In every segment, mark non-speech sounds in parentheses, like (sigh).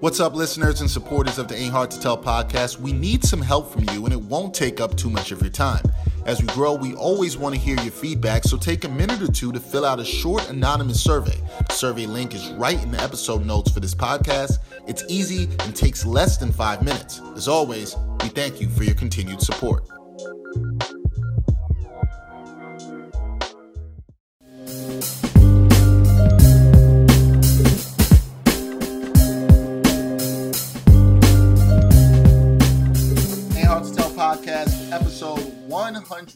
What's up, listeners and supporters of the Ain't Hard to Tell podcast? We need some help from you, and it won't take up too much of your time. As we grow, we always want to hear your feedback, so take a minute or two to fill out a short anonymous survey. The survey link is right in the episode notes for this podcast. It's easy and takes less than five minutes. As always, we thank you for your continued support.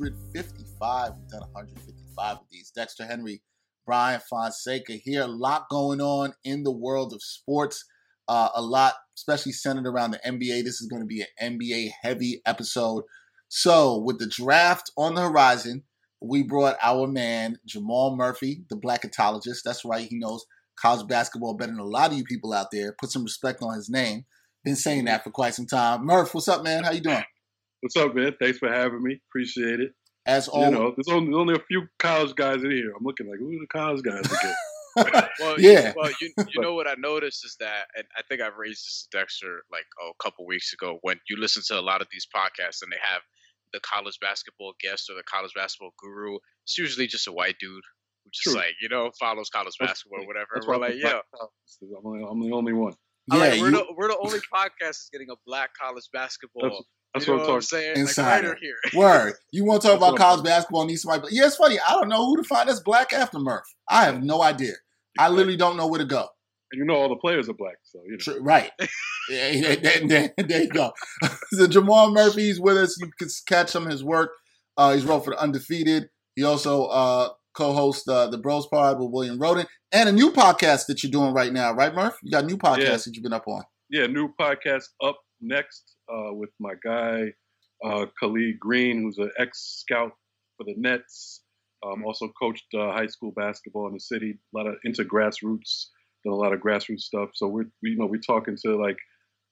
155. We've done 155 of these. Dexter Henry, Brian Fonseca here. A lot going on in the world of sports. Uh, a lot, especially centered around the NBA. This is going to be an NBA heavy episode. So, with the draft on the horizon, we brought our man, Jamal Murphy, the blackatologist. That's right, he knows college basketball better than a lot of you people out there. Put some respect on his name. Been saying that for quite some time. Murph, what's up, man? How you doing? What's up, man? Thanks for having me. Appreciate it. As You always, know, there's only, only a few college guys in here. I'm looking like, who are the college guys again? (laughs) Well, Yeah. You, well, you you know (laughs) what I noticed is that, and I think I've raised this to Dexter like oh, a couple weeks ago. When you listen to a lot of these podcasts and they have the college basketball guest or the college basketball guru, it's usually just a white dude who just True. like you know follows college That's- basketball or whatever. That's We're like, yeah. I'm, I'm the only one. Yeah, like, we're you, the we're the only podcast that's getting a black college basketball. That's, that's you know what I'm I'm talking. saying? Insider. Like, writer here. (laughs) word. You want to talk about college basketball? And need somebody? Yeah, it's funny. I don't know who to find that's black after Murph. I have no idea. I literally don't know where to go. And you know, all the players are black, so you know. Tr- Right. (laughs) Yeah, there, there- there you go. (laughs) so Jamal Murphy's with us. You can catch some of his work. Uh, he's wrote for the Undefeated. He also uh, co-hosts uh, the Bros Pod with William Rhoden and a new podcast that you're doing right now, right, Murph? You got a new podcast Yeah. that you've been up on. Yeah, new podcast up next uh, with my guy uh, Khalid Green, who's an ex scout for the Nets. Um, also coached uh, high school basketball in the city. A lot of into grassroots, done a lot of grassroots stuff. So we're we, you know we're talking to like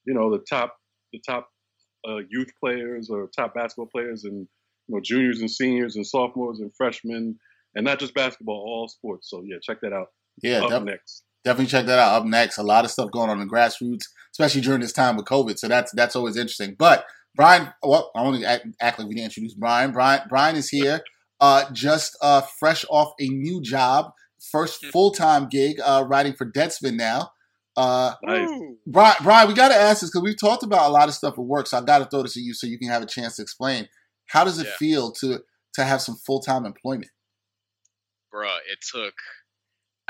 you know the top the top uh, youth players or top basketball players and you know juniors and seniors and sophomores and freshmen and not just basketball, all sports. So yeah, check that out. Yeah, next. Definitely check that out. Up next, a lot of stuff going on in grassroots, especially during this time with COVID. So that's that's always interesting. But Brian, well, I want to act, act like we didn't introduce Brian. Brian Brian is here, uh, just uh, fresh off a new job, first full time gig, uh, writing for Deadspin now. Uh, Nice. Brian, Brian, we got to ask this because we've talked about a lot of stuff at work. So I got to throw this to you so you can have a chance to explain. How does it Yeah. feel to to have some full time employment? bruh, it took.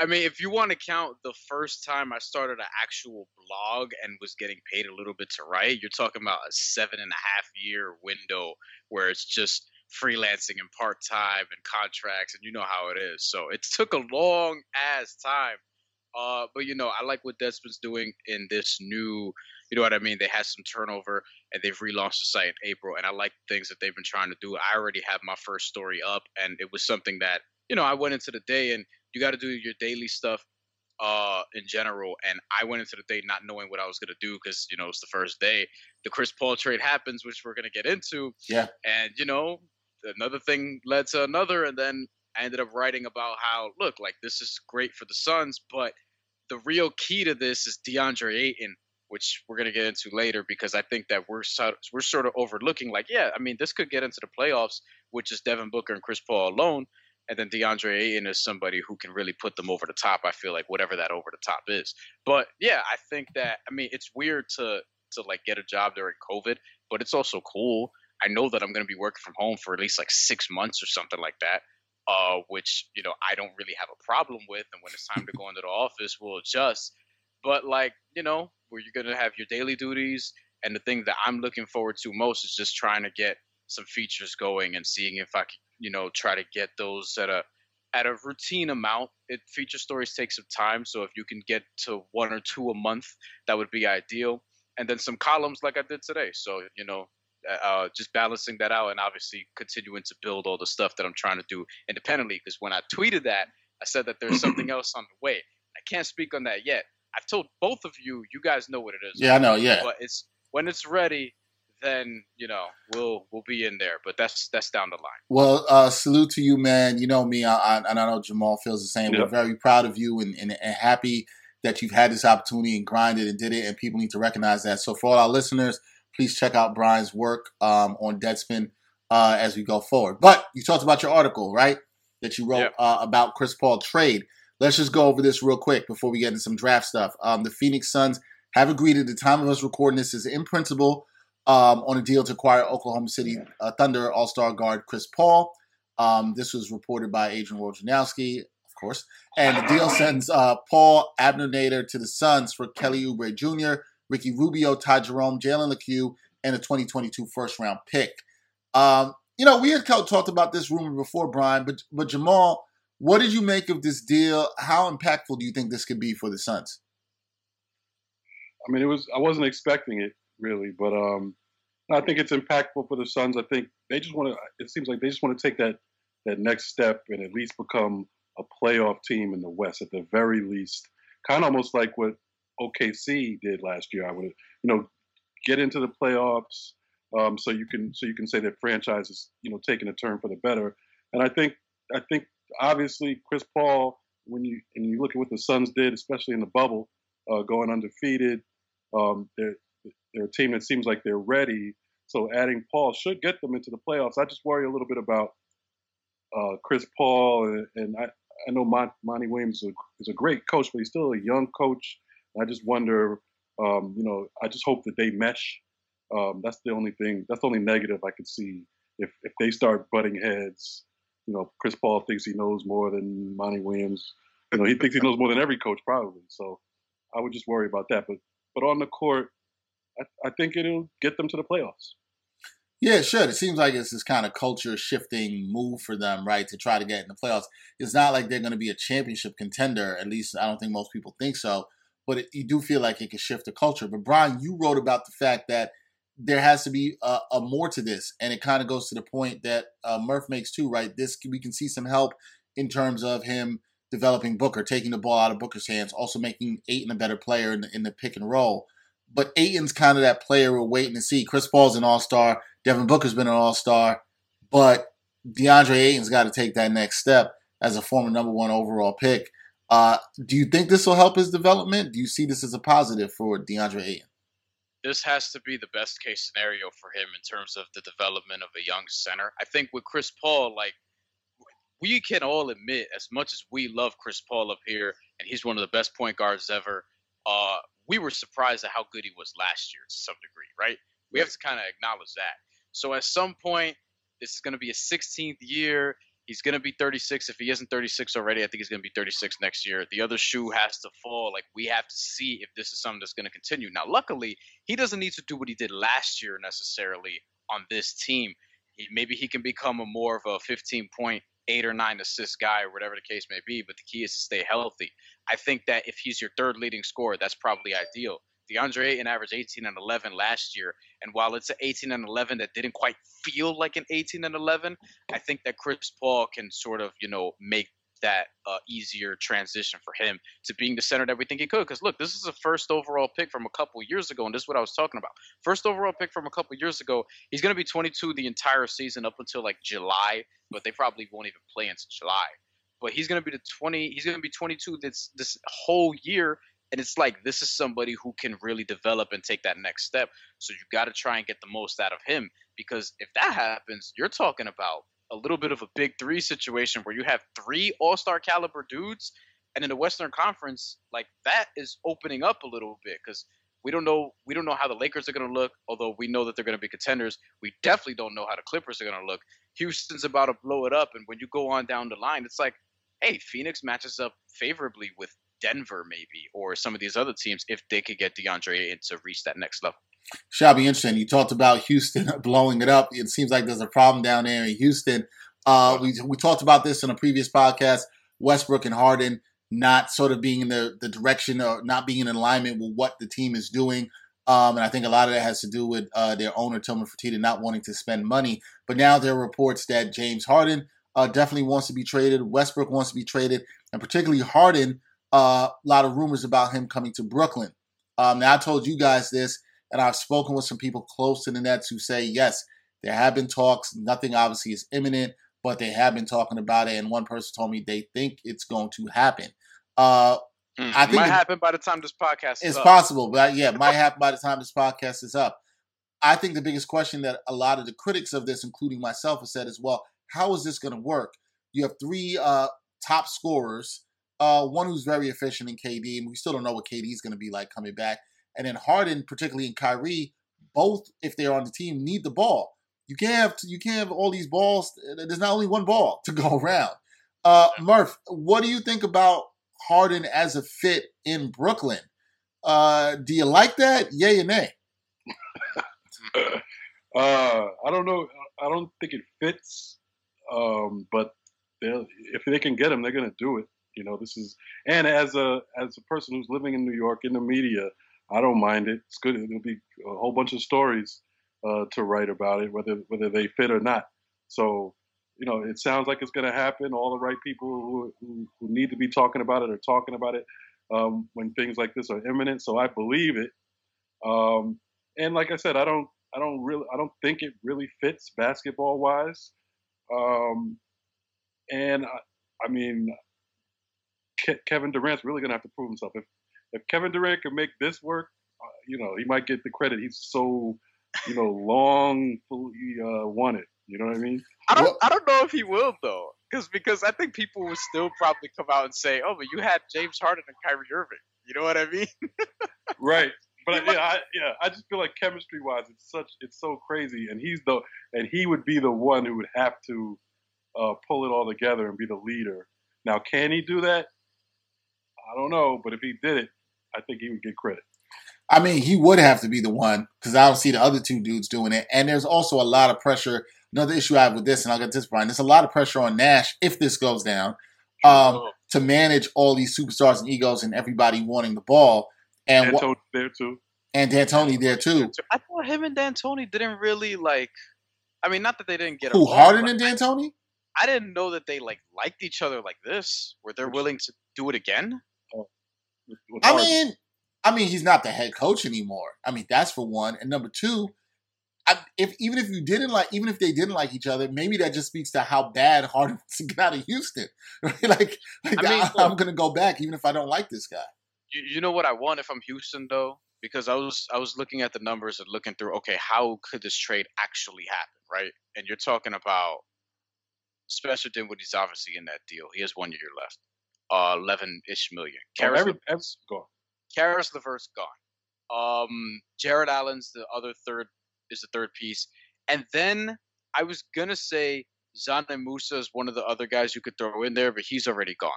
I mean, if you want to count the first time I started an actual blog and was getting paid a little bit to write, you're talking about a seven and a half year window where it's just freelancing and part time and contracts, and you know how it is. So it took a long ass time. Uh, but you know, I like what Deadspin's doing in this new. You know what I mean? They had some turnover and they've relaunched the site in April, and I like the things that they've been trying to do. I already have my first story up, and it was something that you know I went into the day, and you got to do your daily stuff uh in general and i went into the day not knowing what i was going to do because you know it's the first day the chris paul trade happens which we're going to get into Yeah. and you know another thing led to another and then i ended up writing about how look like this is great for the suns but the real key to this is deandre ayton which we're going to get into later because i think that we're sort we're sort of overlooking like yeah i mean this could get into the playoffs with just devin booker and chris paul alone and then DeAndre Ayton is somebody who can really put them over the top. I feel like whatever that over the top is. But yeah, I think that I mean it's weird to to like get a job during COVID, but it's also cool. I know that I'm going to be working from home for at least like six months or something like that. Uh, which you know I don't really have a problem with, and when it's time to go into the office, we'll adjust. But like you know, where you're gonna have your daily duties, and the thing that I'm looking forward to most is just trying to get some features going and seeing if I could, you know, try to get those at a at a routine amount. It feature stories take some time, so if you can get to one or two a month, that would be ideal. And then some columns like I did today. So you know, uh, just balancing that out, and obviously continuing to build all the stuff that I'm trying to do independently. Because when I tweeted that, I said that there's something (clears throat) else on the way. I can't speak on that yet. I've told both of you, you guys know what it is. Yeah, I know. Yeah. But it's when it's ready, then you know we'll we'll be in there. But that's that's down the line. Well, uh, salute to you, man. You know me, I, I, and I know Jamal feels the same. Yeah. We're very proud of you and, and, and happy that you've had this opportunity and grinded and did it, and people need to recognize that. So for all our listeners, please check out Brian's work um, on Deadspin uh, as we go forward. But you talked about your article, right? That you wrote yep. uh, about Chris Paul trade. Let's just go over this real quick before we get into some draft stuff. Um, the Phoenix Suns have agreed at the time of us recording this is in principle um, on a deal to acquire Oklahoma City uh, Thunder All Star guard Chris Paul. Um, this was reported by Adrian Wojnarowski, of course. And the deal sends uh, Paul Abdel Nader to the Suns for Kelly Oubre Jr., Ricky Rubio, Ty Jerome, Jalen Lecque, and a 2022 first round pick. Um, you know, we had talked about this rumor before, Brian, but but Jamal, what did you make of this deal? How impactful do you think this could be for the Suns? I mean, it was I wasn't expecting it really, but um, I think it's impactful for the Suns. I think they just want to. It seems like they just want to take that that next step and at least become a playoff team in the West at the very least. Kind of almost like what OKC did last year. I would, you know, get into the playoffs um, so you can so you can say that franchise is you know taking a turn for the better. And I think I think obviously Chris Paul, when you and you look at what the Suns did, especially in the bubble, uh, going undefeated, um, they're they're a team that seems like they're ready. So adding Paul should get them into the playoffs. I just worry a little bit about uh, Chris Paul, and, and I, I know Mon- Monty Williams is a, is a, great coach, but he's still a young coach. I just wonder, um, you know, I just hope that they mesh. Um, that's the only thing. That's the only negative I could see if if they start butting heads. You know, Chris Paul thinks he knows more than Monty Williams. You know, he thinks he knows more than every coach probably. So I would just worry about that. But but on the court, I, think it'll get them to the playoffs. Yeah, it should. It seems like it's this kind of culture shifting move for them, right, to try to get in the playoffs. It's not like they're going to be a championship contender. At least I don't think most people think so. But it, you do feel like it can shift the culture. But Brian, you wrote about the fact that there has to be a, a more to this, and it kind of goes to the point that uh, Murph makes too, right? This we can see some help in terms of him developing Booker, taking the ball out of Booker's hands, also making Ayton a better player in the, in the pick and roll. But Ayton's kind of that player we're waiting to see. Chris Paul's an all star. Devin Booker's been an all star. But DeAndre Ayton's got to take that next step as a former number one overall pick. Uh, do you think this will help his development? Do you see this as a positive for DeAndre Ayton? This has to be the best case scenario for him in terms of the development of a young center. I think with Chris Paul, like we can all admit, as much as we love Chris Paul up here, and he's one of the best point guards ever, uh, we were surprised at how good he was last year to some degree, right? We have to kind of acknowledge that. So at some point, this is going to be a 16th year. He's going to be 36. If he isn't 36 already, I think he's going to be 36 next year. The other shoe has to fall. Like we have to see if this is something that's going to continue. Now, luckily, he doesn't need to do what he did last year necessarily on this team. He, maybe he can become a more of a 15 point eight or nine assist guy or whatever the case may be. But the key is to stay healthy. I think that if he's your third leading scorer, that's probably ideal. DeAndre Ayton averaged 18 and 11 last year, and while it's an 18 and 11 that didn't quite feel like an 18 and 11, I think that Chris Paul can sort of you know make that uh, easier transition for him to being the center that we think he could. Because look, this is a first overall pick from a couple years ago, and this is what I was talking about. First overall pick from a couple years ago. He's going to be 22 the entire season up until like July, but they probably won't even play until July. But he's going to be the 20. He's going to be 22 this this whole year, and it's like this is somebody who can really develop and take that next step. So you got to try and get the most out of him because if that happens, you're talking about a little bit of a big three situation where you have three All Star caliber dudes, and in the Western Conference, like that is opening up a little bit because we don't know we don't know how the Lakers are going to look. Although we know that they're going to be contenders, we definitely don't know how the Clippers are going to look. Houston's about to blow it up, and when you go on down the line, it's like, hey, Phoenix matches up favorably with Denver maybe or some of these other teams if they could get DeAndre to reach that next level. Shall be interesting. You talked about Houston (laughs) blowing it up. It seems like there's a problem down there in Houston. Uh, we we talked about this in a previous podcast. Westbrook and Harden not sort of being in the, the direction or not being in alignment with what the team is doing. Um, and I think a lot of that has to do with uh, their owner, Tillman Fertitta, not wanting to spend money. But now there are reports that James Harden uh, definitely wants to be traded. Westbrook wants to be traded. And particularly Harden uh, a lot of rumors about him coming to Brooklyn. Um, now, I told you guys this, and I've spoken with some people close to the Nets who say, yes, there have been talks. Nothing obviously is imminent, but they have been talking about it. And one person told me they think it's going to happen. Uh, Mm, I think might it- happen by the time this podcast is It's up. possible, but yeah, might happen by the time this podcast is up. I think the biggest question that a lot of the critics of this, including myself, have said is, well, how is this going to work? You have three uh, top scorers, uh, one who's very efficient in KD, and we still don't know what KD is going to be like coming back. And then Harden, particularly in Kyrie, both if they're on the team need the ball. You can't have you can't have all these balls. There's not only one ball to (laughs) go around. Uh, Murph, what do you think about Harden as a fit in Brooklyn? Uh, do you like that? Yay or nay? (laughs) Uh, I don't know. I don't think it fits. Um, but if they can get him, they're gonna do it. You know, this is and as a as a person who's living in New York in the media, I don't mind it. It's good. There'll be a whole bunch of stories uh, to write about it, whether whether they fit or not. So, you know, it sounds like it's gonna happen. All the right people who who, who need to be talking about it are talking about it um, when things like this are imminent. So I believe it. Um, and like I said, I don't I don't really I don't think it really fits basketball wise. Um, and I, I mean, Ke- Kevin Durant's really gonna have to prove himself. If if Kevin Durant can make this work, uh, you know, he might get the credit. He's so you know long fully uh, wanted. You know what I mean? I don't. Well- I don't know if he will though, because because I think people will still probably come out and say, "Oh, but you had James Harden and Kyrie Irving." You know what I mean? (laughs) Right. But I, yeah, I, yeah, I just feel like chemistry wise, it's such it's so crazy, and he's the and he would be the one who would have to uh, pull it all together and be the leader. Now, can he do that? I don't know, but if he did it, I think he would get credit. I mean, he would have to be the one because I don't see the other two dudes doing it. And there's also a lot of pressure. Another issue I have with this, and I'll get this, Brian. There's a lot of pressure on Nash if this goes down um, Oh, to manage all these superstars and egos and everybody wanting the ball. And And what, Tony's there too. and D'Antoni there too. I thought him and D'Antoni didn't really like. I mean, not that they didn't get Who along, Harden but and D'Antoni? I didn't know that they like liked each other like this, where they're willing to do it again. I mean, I mean, he's not the head coach anymore. I mean, that's for one. And number two, I, if even if you didn't like, even if they didn't like each other, maybe that just speaks to how bad (laughs) Harden to get out of Houston. (laughs) Right? Like, like I mean, I, am gonna go back even if I don't like this guy. You, you know what I want if I'm Houston though, because I was I was looking at the numbers and looking through. Okay, how could this trade actually happen, right? And you're talking about Spencer Dinwiddie's obviously in that deal. He has one year left, uh, eleven ish million. Oh, Caris every, every, go on. Caris LeVert's gone. Um, Jarrett Allen's the other third is the third piece, and then I was gonna say Dzanan Musa is one of the other guys you could throw in there, but he's already gone.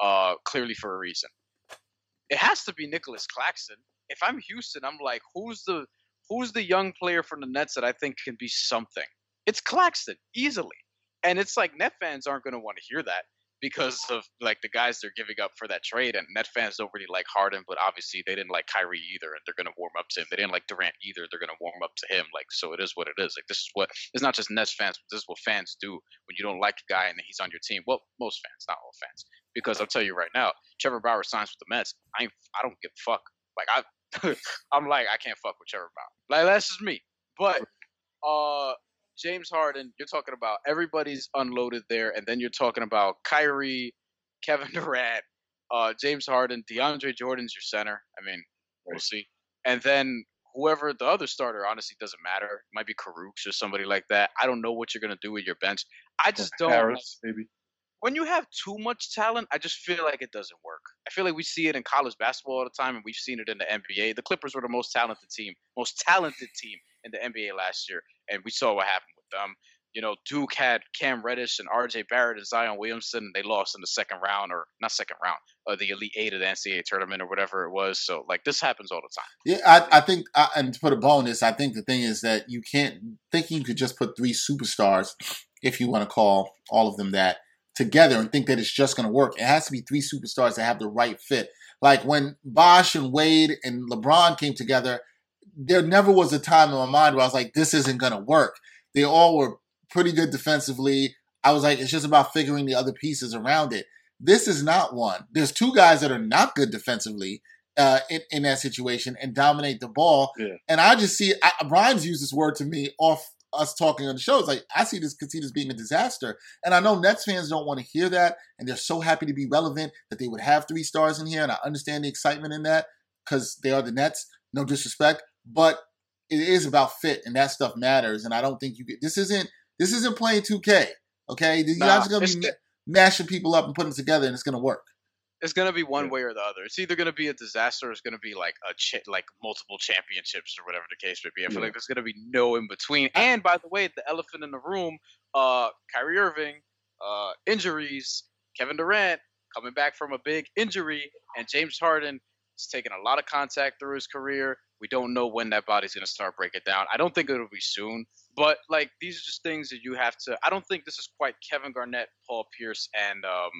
Uh, clearly for a reason. It has to be Nicolas Claxton. If I'm Houston, I'm like, who's the who's the young player from the Nets that I think can be something? It's Claxton easily, and it's like Net fans aren't gonna want to hear that because of like the guys they're giving up for that trade. And Net fans don't really like Harden, but obviously they didn't like Kyrie either, and they're gonna warm up to him. They didn't like Durant either. They're gonna warm up to him. Like so, it is what it is. Like this is what it's not just Nets fans, but this is what fans do when you don't like a guy and he's on your team. Well, most fans, not all fans, because I'll tell you right now, Trevor Bauer signs with the Mets. I I don't give a fuck. Like I, (laughs) I'm like I can't fuck with Trevor Bauer. Like that's just me. But uh James Harden, you're talking about everybody's unloaded there, and then you're talking about Kyrie, Kevin (laughs) Durant, uh, James Harden, DeAndre Jordan's your center. I mean, we'll see. And then whoever the other starter, honestly, doesn't matter. It might be Kurucs or somebody like that. I don't know what you're gonna do with your bench. I just (laughs) don't. Harris, maybe. When you have too much talent, I just feel like it doesn't work. I feel like we see it in college basketball all the time, and we've seen it in the NBA. The Clippers were the most talented team, most talented team in the NBA last year, and we saw what happened with them. You know, Duke had Cam Reddish and R.J. Barrett and Zion Williamson, and they lost in the second round, or not second round, uh, the Elite Eight of the NCAA tournament, or whatever it was. So, like, this happens all the time. Yeah, I, I think, I, and to put a bonus, I think the thing is that you can't thinking you could just put three superstars, if you want to call all of them that, together and think that it's just going to work. It has to be three superstars that have the right fit. Like when Bosh and Wade and LeBron came together, there never was a time in my mind where I was like, this isn't going to work. They all were pretty good defensively. I was like, it's just about figuring the other pieces around it. This is not one. There's two guys that are not good defensively uh, in, in that situation and dominate the ball. Yeah. And I just see I, Brian's used this word to me off us talking on the show. It's like I see this conceit as being a disaster, and I know Nets fans don't want to hear that, and they're so happy to be relevant that they would have three stars in here, and I understand the excitement in that because they are the Nets. No disrespect, but it is about fit, and that stuff matters. And I don't think you get this isn't this isn't playing 2K. Okay, you're Nah, not just gonna be mashing people up and putting them together, and it's gonna work. It's gonna be one Yeah. way or the other. It's either gonna be a disaster, or it's gonna be like a cha- like multiple championships or whatever the case may be. I feel Yeah. like there's gonna be no in between. And by the way, the elephant in the room, uh, Kyrie Irving, uh, injuries, Kevin Durant coming back from a big injury, and James Harden is taking a lot of contact through his career. We don't know when that body's gonna start breaking down. I don't think it'll be soon, but like these are just things that you have to. I don't think this is quite Kevin Garnett, Paul Pierce, and um,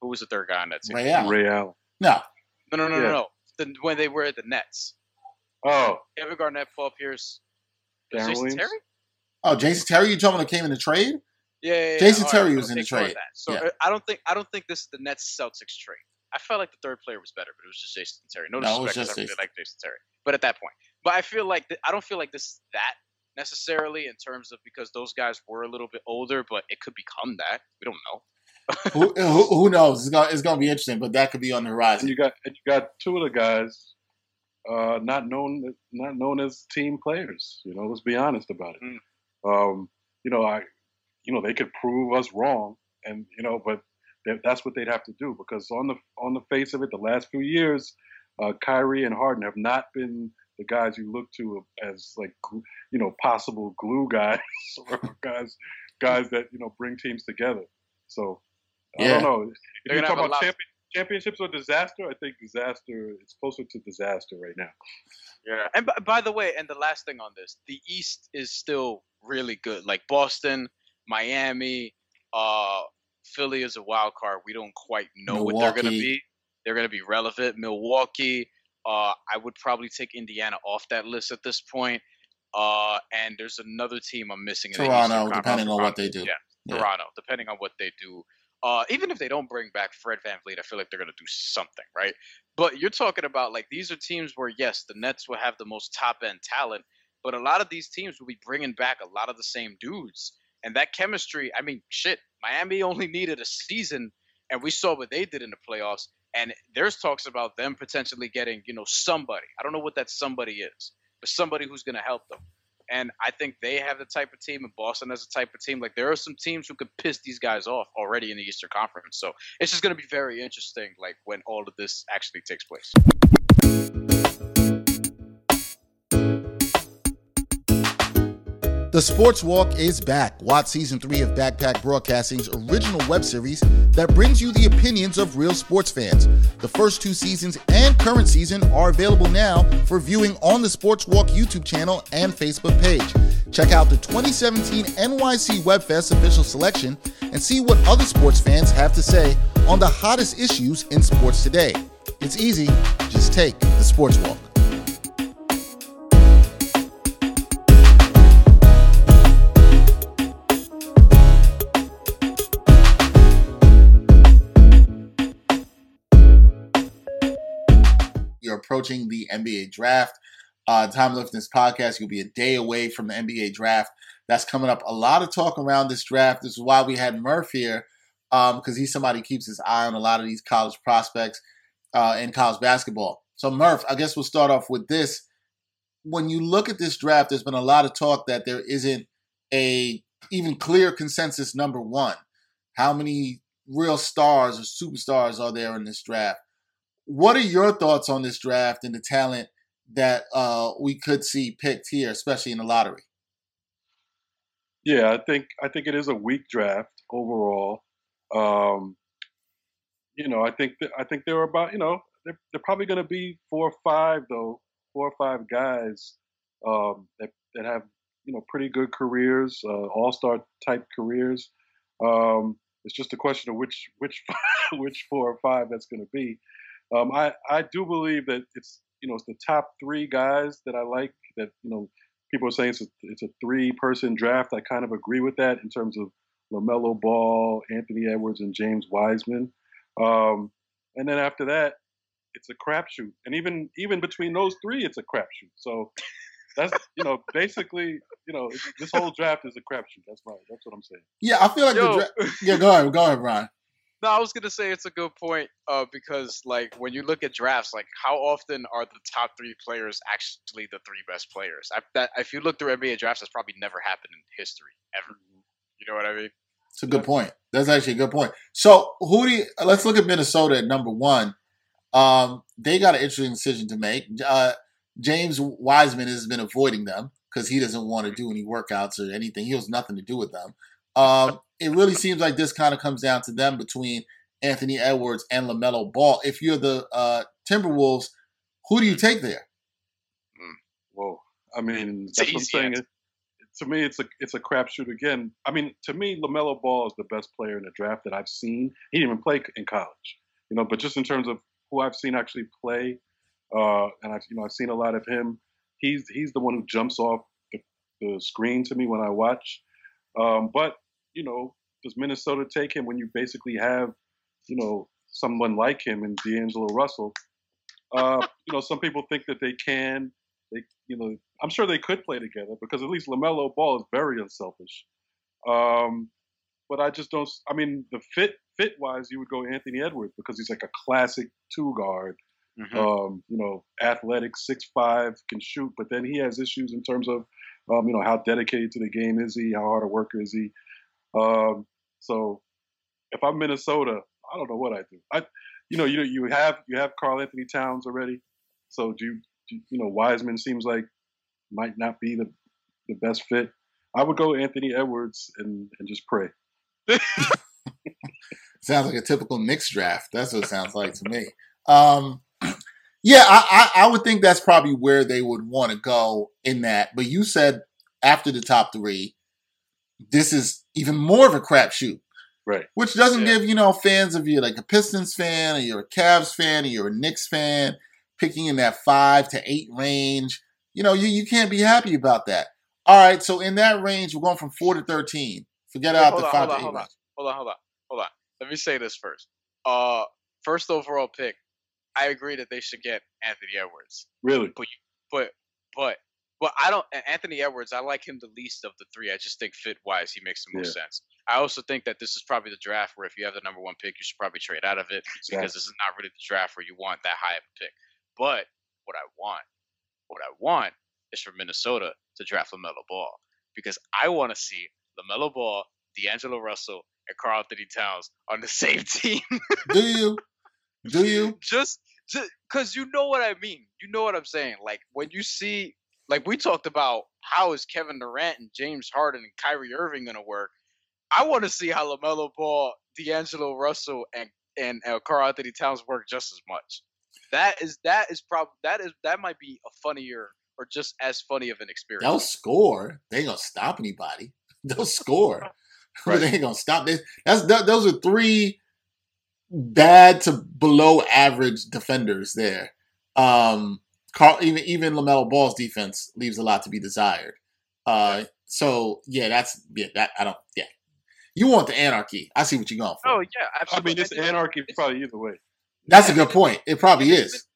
who was the third guy on that team? Ray Allen. Ray Allen. No, No, no, no, Yeah. no, no. The, when they were at the Nets, Oh, Kevin Garnett, Paul Pierce, Darren Jason Williams. Terry. oh Jason Terry, you talking about came in the trade? Yeah, yeah, yeah. Jason All Terry right, was in the trade. So Yeah. uh, I don't think I don't think this is the Nets Celtics trade. I felt like the third player was better, but it was just Jason Terry. No, No, it was just I really Jason. like Jason Terry. But at that point, but I feel like th- I don't feel like this is that necessarily in terms of because those guys were a little bit older, but it could become that. We don't know. Who, who, who knows? It's gonna, it's gonna be interesting, but that could be on the And horizon. you got and you got two of the guys uh, not known not known as team players. You know, let's be honest about it. Mm. Um, you know, I you know they could prove us wrong, and you know, but that- that's what they'd have to do because on the on the face of it, the last few years, uh, Kyrie and Harden have not been the guys you look to as like you know possible glue guys (laughs) or guys guys that you know bring teams together. So I don't know. If you talk about champion, championships or disaster, I think disaster. It's closer to disaster right now. Yeah. And b- by the way, and the last thing on this, the East is still really good. Like Boston, Miami, uh, Philly is a wild card. We don't quite know what they're gonna be. They're gonna be relevant. Milwaukee. Uh, I would probably take Indiana off that list at this point. Uh, and there's another team I'm missing. In the Toronto, depending on what they do. Yeah, Yeah. Toronto, depending on what they do. Uh, even if they don't bring back Fred VanVleet, I feel like they're going to do something, right? But you're talking about like these are teams where yes, the Nets will have the most top end talent, but a lot of these teams will be bringing back a lot of the same dudes, and that chemistry. I mean, shit, Miami only needed a season, and we saw what they did in the playoffs. And there's talks about them potentially getting, you know, somebody. I don't know what that somebody is, but somebody who's going to help them. And I think they have the type of team, and Boston has the type of team. Like there are some teams who could piss these guys off already in the Eastern Conference. So it's just going to be very interesting, like when all of this actually takes place. The Sports Walk is back. Watch season three of Backpack Broadcasting's original web series that brings you the opinions of real sports fans. The first two seasons and current season are available now for viewing on the Sports Walk YouTube channel and Facebook page. Check out the 2017 NYC WebFest official selection and see what other sports fans have to say on the hottest issues in sports today. It's easy, just take the Sports Walk. You're approaching the NBA draft. Uh, in this podcast, you'll be a day away from the NBA draft. That's coming up. A lot of talk around this draft. This is why we had Murph here, Um, because he's somebody who keeps his eye on a lot of these college prospects uh, in college basketball. So, Murph, I guess we'll start off with this. When you look at this draft, there's been a lot of talk that there isn't a even clear consensus number one. How many real stars or superstars are there in this draft? What are your thoughts on this draft and the talent that uh, we could see picked here, especially in the lottery? Yeah, I think I think it is a weak draft overall. Um, you know, I think that, I think there are about you know they're, they're probably going to be four or five though, four or five guys um, that that have you know pretty good careers, uh, all star type careers. Um, it's just a question of which which (laughs) which four or five that's going to be. Um, I I do believe that it's you know it's the top three guys that I like that you know people are saying it's a, it's a three person draft. I kind of agree with that in terms of LaMelo Ball, Anthony Edwards, and James Wiseman. Um, and then after that, it's a crapshoot. And even even between those three, it's a crapshoot. So that's you know basically you know this whole draft is a crapshoot. That's right. That's what I'm saying. Yeah, I feel like Yo. the dra- yeah. Go ahead, go ahead, Brian. No, I was gonna say it's a good point, uh, because like when you look at drafts, like how often are the top three players actually the three best players? I, that if you look through NBA drafts, that's probably never happened in history ever. You know what I mean? It's a good point. That's actually a good point. So who do you, let's look at Minnesota at number one. Um, they got an interesting decision to make. Uh, James Wiseman has been avoiding them because he doesn't want to do any workouts or anything. He has nothing to do with them. Um, it really seems like this kind of comes down to them between Anthony Edwards and Lamelo Ball. If you're the uh, Timberwolves, who do you take there? Whoa. I mean, It's that's what I'm saying. It, to me, it's a it's a crapshoot again. I mean, to me, Lamelo Ball is the best player in the draft that I've seen. He didn't even play in college, you know. But just in terms of who I've seen actually play, uh, and I've you know I've seen a lot of him. He's he's the one who jumps off the, the screen to me when I watch. Um, but you know, does Minnesota take him when you basically have you know someone like him and D'Angelo Russell? Uh, you know, some people think that they can. They, you know, I'm sure they could play together because at least Lamelo Ball is very unselfish. Um, but I just don't. I mean, the fit fit wise, you would go Anthony Edwards because he's like a classic two guard. Mm-hmm. Um, you know, athletic, six five, can shoot, but then he has issues in terms of, um, you know, how dedicated to the game is he? How hard a worker is he? Um, so, if I'm Minnesota, I don't know what I do. I, you know, you you have you have Carl Anthony Towns already. So do you, do you know Wiseman seems like might not be the the best fit. I would go Anthony Edwards and and just pray. (laughs) Sounds like a typical Knicks draft. That's what it sounds like to me. Um, (clears throat) yeah, I, I, I would think that's probably where they would want to go in that. But you said after the top three, this is even more of a crapshoot. Right. Which doesn't Yeah. give, you know, fans of you like a Pistons fan or you're a Cavs fan or you're a Knicks fan, picking in that five to eight range. You know, you, you can't be happy about that. All right, so in that range, we're going from four to thirteen. Forget Wait, out the on, five hold to on, eight hold on. Hold on, hold on, hold on. Let me say this first. Uh, first overall pick. I agree that they should get Anthony Edwards, Really? but but but I don't. Anthony Edwards, I like him the least of the three. I just think fit wise, he makes the most sense. I also think that this is probably the draft where if you have the number one pick, you should probably trade out of it because this is not really the draft where you want that high of a pick. But what I want, what I want, is for Minnesota to draft Lamelo Ball because I want to see Lamelo Ball, D'Angelo Russell, and Carl Anthony Towns on the (laughs) same team. Do you? Do you? (laughs) just because you know what I mean. You know what I'm saying. Like when you see, like we talked about, how is Kevin Durant and James Harden and Kyrie Irving gonna work? I want to see how Lamelo Ball, D'Angelo Russell, and and uh, Carl Anthony Towns work just as much. That is that is prob that is that might be a funnier or just as funny of an experience. They'll score. They ain't gonna stop anybody. (laughs) They'll score. (laughs) Right. they ain't gonna stop this. That's that, those are three bad to below average defenders there. Um, Carl, even even Lamelo Ball's defense leaves a lot to be desired. Uh, so yeah, that's yeah. That I don't yeah. You want the anarchy? I see what you're going for. Oh yeah, I mean, it's And- anarchy probably either way. that's a good point. It probably and is.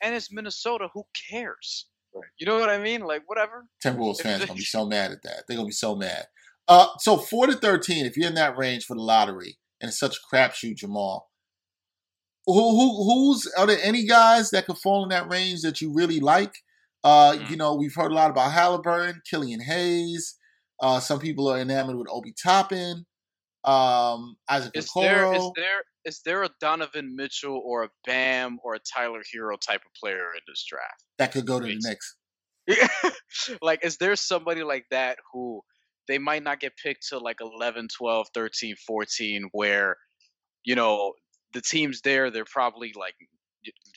And it's Minnesota. Who cares? Right. You know what I mean? Like whatever. Timberwolves If fans gonna be so mad at that. They're gonna be so mad. Uh, so four to thirteen, if you're in that range for the lottery, and it's such a crapshoot, Jamal. Who, who who's are there any guys that could fall in that range that you really like? Uh, Mm. you know, we've heard a lot about Halliburton, Killian Hayes. Uh, some people are enamored with Obi Toppin, um, Isaac Is there is there is there a Donovan Mitchell or a Bam or a Tyler Herro type of player in this draft? that could go to the Please. Knicks. (laughs) like is there somebody like that who they might not get picked to like 11 12 13 14 where you know the teams there they're probably like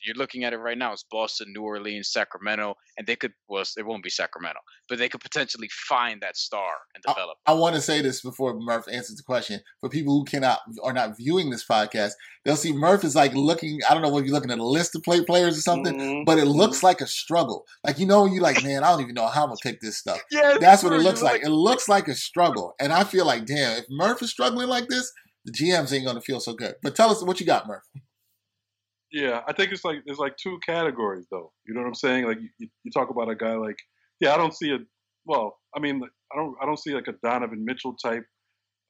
you're looking at it right now it's boston new orleans sacramento and they could well it won't be sacramento but they could potentially find that star and develop I want to say this before Murph answers the question. For people who cannot are not viewing this podcast, they'll see Murph is like looking. I don't know if you're looking at a list of play players or something, Mhm. but it looks like a struggle. Like you know, you're like, man, I don't even know how I'm gonna pick this stuff. (laughs) yeah That's what it looks like. It looks like a struggle, and I feel like, damn, if Murph is struggling like this, the GMs ain't gonna feel so good. But tell us what you got, Murph. Yeah, I think it's like there's like two categories though. You know what I'm saying? Like you, you talk about a guy like yeah, I don't see a well. I mean, I don't I don't see like a Donovan Mitchell type,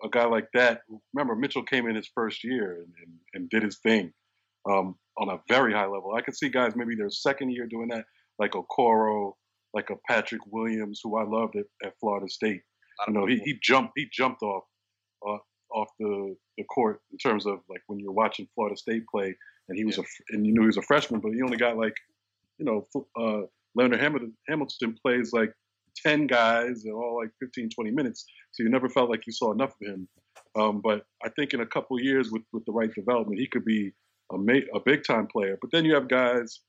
a guy like that. Remember, Mitchell came in his first year and, and, and did his thing um, on a very high level. I could see guys maybe their second year doing that, like Okoro, like a Patrick Williams, who I loved at, at Florida State. You know, he, he jumped he jumped off uh, off the, the court in terms of like when you're watching Florida State play, and he was yeah. a and you knew he was a freshman, but he only got like, you know, uh, Leonard Hamilton, Hamilton plays like 10 guys and all like 15, 20 minutes. So you never felt like you saw enough of him. Um, but I think in a couple years with, with the right development, he could be a, ma- a big time player. But then you have guys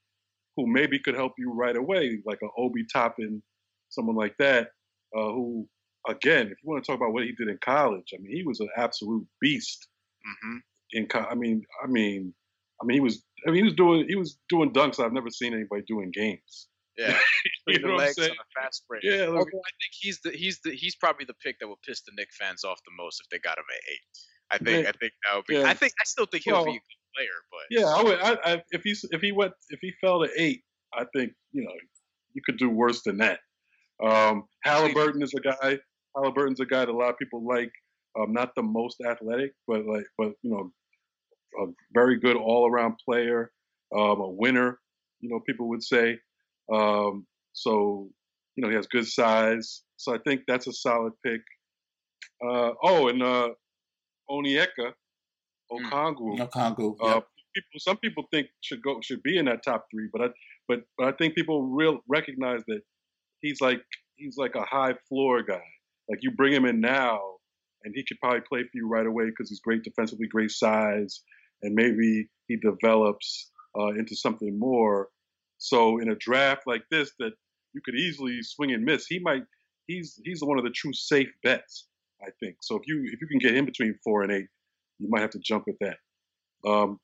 who maybe could help you right away, like an Obi Toppin, someone like that, uh, who, again, if you want to talk about what he did in college, I mean, he was an absolute beast. Mm-hmm. In co- I mean, I mean, I mean, he was. I mean, he was doing. He was doing dunks I've never seen anybody do in games. Yeah, (laughs) you know legs on a fast break. Yeah, like, I think he's the he's the he's probably the pick that will piss the Knick fans off the most if they got him at eight. I think yeah. I think that would be. Yeah. I think I still think he'll well, be a good player, but yeah, I would. I, I, if he's if he went if he fell to eight, I think you know you could do worse than that. Um, Halliburton is a guy. Halliburton's a guy that a lot of people like. Um, not the most athletic, but like, but you know, a very good all-around player, um, a winner. You know, people would say. Um, so, you know, he has good size. So I think that's a solid pick. Uh, oh, and uh, Onyeka hmm. Okongwu. Okongwu. Uh, people, some people think should go should be in that top three, but I, but but I think people real recognize that he's like he's like a high floor guy. Like you bring him in now, and he could probably play for you right away because he's great defensively, great size, and maybe he develops uh, into something more. So in a draft like this, that you could easily swing and miss, he might. He's he's one of the true safe bets, I think. So if you if you can get him between four and eight, you might have to jump at that. Um,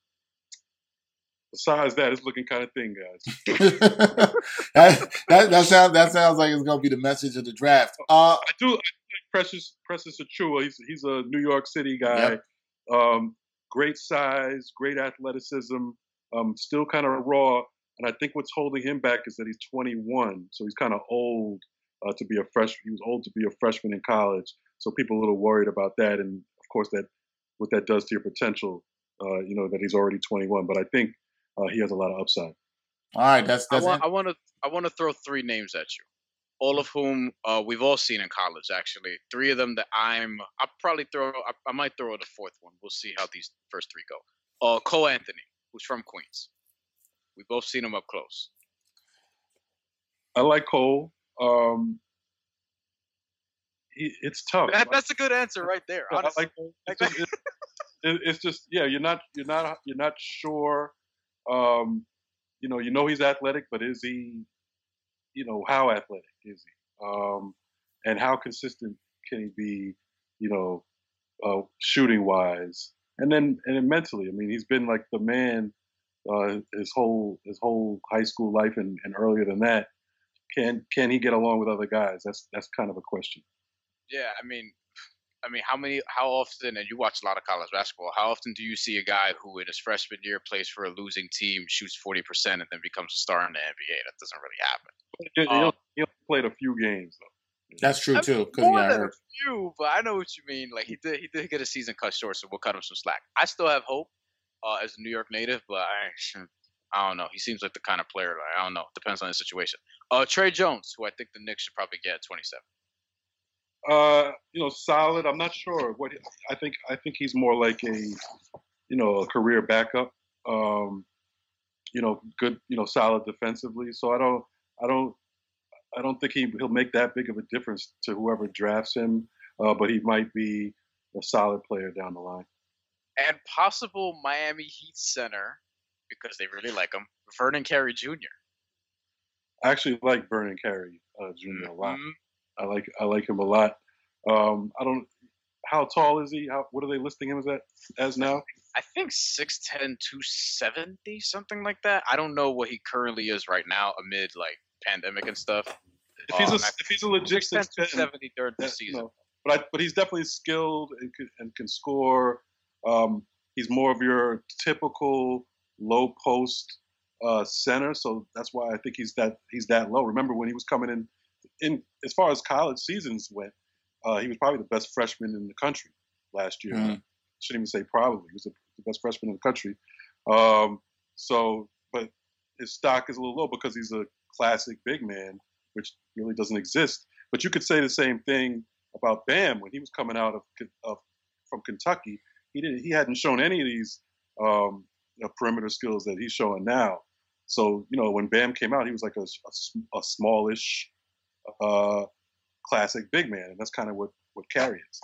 besides that, it's looking kind of thin, guys. (laughs) that, that, that sounds that sounds like it's gonna be the message of the draft. Uh, I do. I Precious Precious Achiuwa. He's he's a New York City guy. Yep. Um, great size, great athleticism. Um, still kind of raw, and I think what's holding him back is that he's 21, so he's kind of old uh, to be a freshman. He was old to be a freshman in college, so people are a little worried about that. And of course, that what that does to your potential, uh, you know, that he's already 21. But I think uh, he has a lot of upside. All right, that's that's. I want to I want to throw three names at you, all of whom uh, we've all seen in college. Actually, three of them that I'm. I'll probably throw. I, I might throw the fourth one. We'll see how these first three go. Uh, Cole Anthony, who's from Queens. We both seen him up close. I like Cole. Um, he, it's tough. That, that's a good answer right there. Honestly. Like, it's, just, it's, just yeah, you're not you're not you're not sure. Um, you know, you know he's athletic, but is he? You know, how athletic is he? Um, and how consistent can he be? You know, uh, shooting wise, and then and then mentally. I mean, he's been like the man uh, his whole his whole high school life and, and earlier than that. Can can he get along with other guys? That's that's kind of a question. Yeah, I mean, I mean, how many, how often, and you watch a lot of college basketball, how often do you see a guy who in his freshman year plays for a losing team, shoots 40%, and then becomes a star in the NBA? That doesn't really happen. He, um, he played a few games, though. That's true, I mean, too. More than a few, but I know what you mean. Like, he did, he did get a season cut short, so we'll cut him some slack. I still have hope uh, as a New York native, but I, I don't know. He seems like the kind of player. Like, I don't know. Depends on the situation. Uh, Tre Jones, who I think the Knicks should probably get at 27. Uh, you know, solid. I'm not sure what I think. I think he's more like a, you know, a career backup. Um, you know, good. You know, solid defensively. So I don't. I don't. I don't think he he'll make that big of a difference to whoever drafts him. Uh, but he might be a solid player down the line and possible Miami Heat center because they really like him, Vernon Carey Jr. I actually like Vernon Carey uh, junior mm-hmm. a lot. I like I like him a lot. Um, I don't. How tall is he? How, what are they listing him as at as now? I think 6'10", 270, something like that. I don't know what he currently is right now amid like pandemic and stuff. If he's um, a if he's a legit 6'10", 270 during the season. No. But I, but he's definitely skilled and can, and can score. Um, he's more of your typical low post uh, center, so that's why I think he's that he's that low. Remember when he was coming in in as far as college seasons went, uh, he was probably the best freshman in the country last year. Mhm. Shouldn't even say probably. He was the, the best freshman in the country. Um, so, but his stock is a little low because he's a classic big man, which really doesn't exist. But you could say the same thing about Bam when he was coming out of, of from Kentucky. He didn't. He hadn't shown any of these um, you know, perimeter skills that he's showing now. So you know, when Bam came out, he was like a smallish, uh, classic big man, and that's kind of what what Carey is.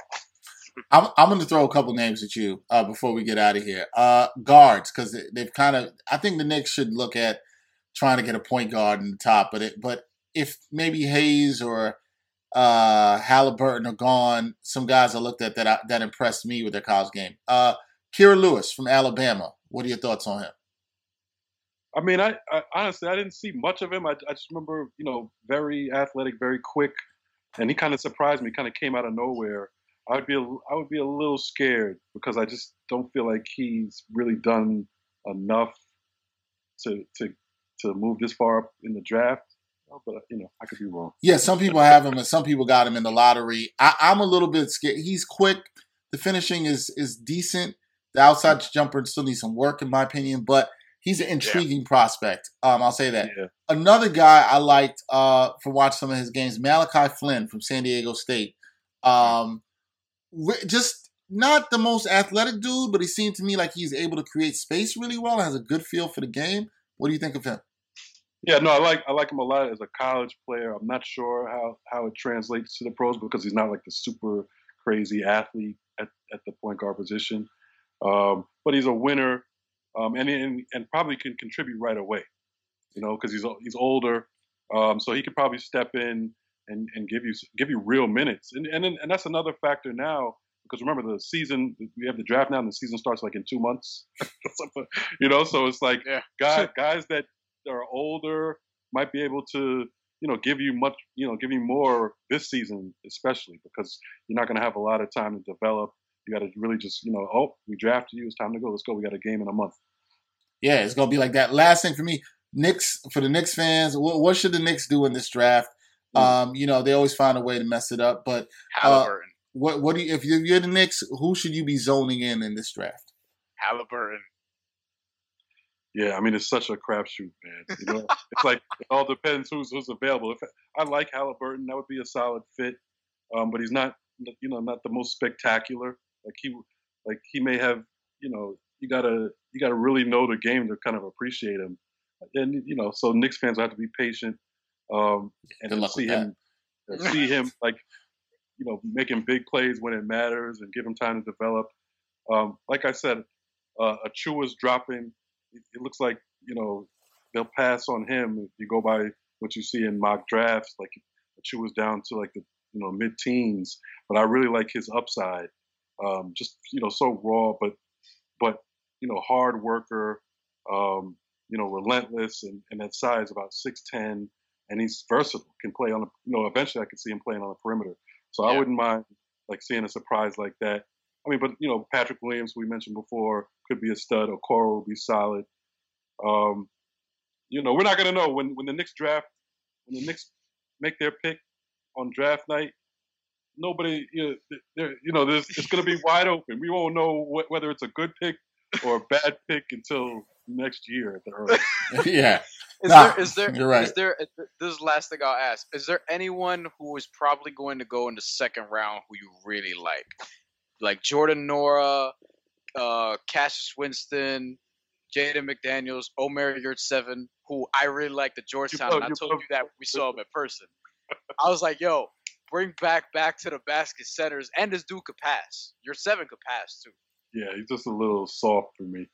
I'm, I'm going to throw a couple names at you uh, before we get out of here. Uh, guards, because they've kind of. I think the Knicks should look at trying to get a point guard in the top, but it. But if maybe Hayes or uh, Halliburton are gone, some guys I looked at that that impressed me with their college game. Uh, Kira Lewis from Alabama. What are your thoughts on him? I mean, I, I honestly I didn't see much of him. I, I just remember, you know, very athletic, very quick, and he kind of surprised me. Kind of came out of nowhere. I'd be a, I would be a little scared because I just don't feel like he's really done enough to to to move this far up in the draft. But you know, I could be wrong. Yeah, some people have him, and some people got him in the lottery. I, I'm a little bit scared. He's quick. The finishing is is decent. The outside jumper still needs some work, in my opinion, but he's an intriguing prospect. Um, I'll say that. Yeah. Another guy I liked uh, for watching some of his games, Malachi Flynn from San Diego State. Um, just not the most athletic dude, but he seemed to me like he's able to create space really well and has a good feel for the game. What do you think of him? Yeah, no, I like I like him a lot as a college player. I'm not sure how how it translates to the pros because he's not like the super crazy athlete at, at the point guard position. Um, but he's a winner, um, and, and and probably can contribute right away. You know, because he's he's older, um, so he could probably step in and, and give you give you real minutes. And and and that's another factor now because remember the season we have the draft now and the season starts like in two months. (laughs) you know, so it's like Yeah. guys (laughs) guys that are older might be able to you know give you much you know give you more this season especially because you're not going to have a lot of time to develop. You got to really just you know oh we drafted you it's time to go let's go we got a game in a month. Yeah, it's gonna be like that. Last thing for me, Knicks for the Knicks fans. What, what should the Knicks do in this draft? Mm. Um, you know, they always find a way to mess it up. But Halliburton. what what do you, if you're, you're the Knicks? Who should you be zoning in in this draft? Halliburton. Yeah, I mean it's such a crapshoot, man. You know, it's like it all depends who's who's available. If I like Halliburton, that would be a solid fit, um, but he's not, you know, not the most spectacular. Like he, like he may have, you know, you gotta you gotta really know the game to kind of appreciate him, and you know, so Knicks fans have to be patient um, and see him, see him like, you know, making big plays when it matters and give him time to develop. Um, like I said, uh, Achiuwa's dropping. It, it looks like you know they'll pass on him if you go by what you see in mock drafts. Like Achiuwa's down to like the you know mid teens, but I really like his upside. Um, just you know so raw, but but you know hard worker. Um, you know relentless and, and that size about six ten, and he's versatile. Can play on the you know eventually I could see him playing on the perimeter. So I wouldn't mind like seeing a surprise like that. I mean, but you know, Patrick Williams, we mentioned before, could be a stud. or Okoro would be solid. Um, you know, we're not gonna know when when the Knicks draft, when the Knicks make their pick on draft night. Nobody, you know, there- you know, there's, it's gonna be (laughs) wide open. We won't know wh- whether it's a good pick or a bad pick until next year at the earliest. (laughs) (laughs) yeah, Is Nah, there is there you're right. is there this is the last thing I'll ask. Is there anyone who is probably going to go in the second round who you really like? Like Jordan Nwora, uh Cassius Winston, Jaden McDaniels, Omer Yurtseven, who I really like the Georgetown. and I you told both- you that when we saw him in person. I was like, yo, bring back back to the basket centers and this dude could pass. Yurtseven could pass too. Yeah, he's just a little soft for me.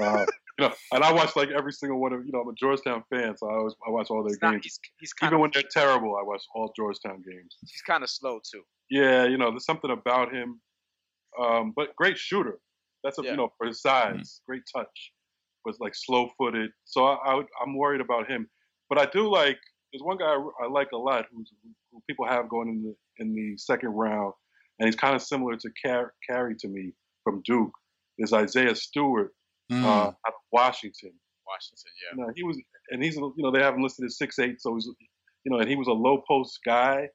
Uh, you know, and I watch like every single one of you know I'm a Georgetown fan, so I always I watch all their He's, not, games. he's, he's Even of when they're terrible, I watch all Georgetown games. he's kind of slow too. Yeah, you know, there's something about him. Um, but great shooter. That's a, Yeah. you know for his size, great touch, but like slow footed. So I, I would, I'm worried about him. But I do like there's one guy I, I like a lot who's, who people have going in the in the second round, and he's kind of similar to Car- Carey to me from Duke. Is Isaiah Stewart Mm. uh, out of Washington. Washington, yeah. You know, he was, and he's, you know, they have him listed as six eight, so he's, you know, and he was a low post guy.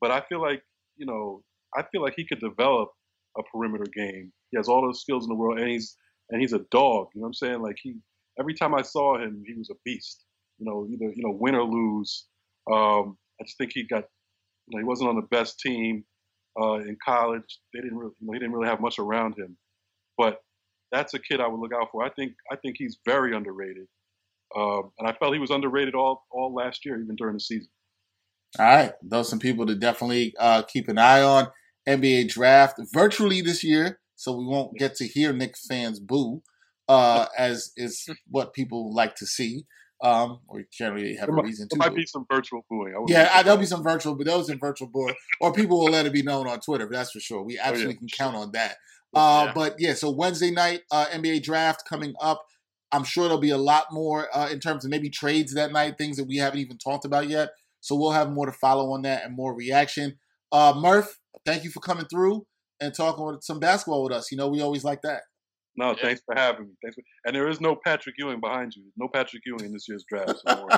But I feel like, you know, I feel like he could develop a perimeter game. He has all those skills in the world, and he's and he's a dog. You know what I'm saying? Like he, every time I saw him, he was a beast. You know, either you know win or lose. Um, I just think he got, you know, he wasn't on the best team uh, in college. They didn't really, you know, he didn't really have much around him. But that's a kid I would look out for. I think I think he's very underrated, um, and I felt he was underrated all all last year, even during the season. All right, those are some people to definitely uh, keep an eye on. NBA draft virtually this year, so we won't get to hear Knick fans boo, uh, (laughs) as is what people like to see. Um, or generally have there a reason to. There might be some virtual booing. Yeah, I, there'll be some virtual, but those in virtual booing, or people will let it be known on Twitter. That's for sure. We absolutely oh, yeah. can count on that. Uh, yeah. But yeah, so Wednesday night uh, NBA draft coming up. I'm sure there'll be a lot more uh, in terms of maybe trades that night, things that we haven't even talked about yet. So we'll have more to follow on that and more reaction. Uh, Murph, thank you for coming through and talking with some basketball with us. You know, we always like that. No, yeah. thanks for having me. Thanks for, and there is no Patrick Ewing behind you. No Patrick Ewing in this year's draft. So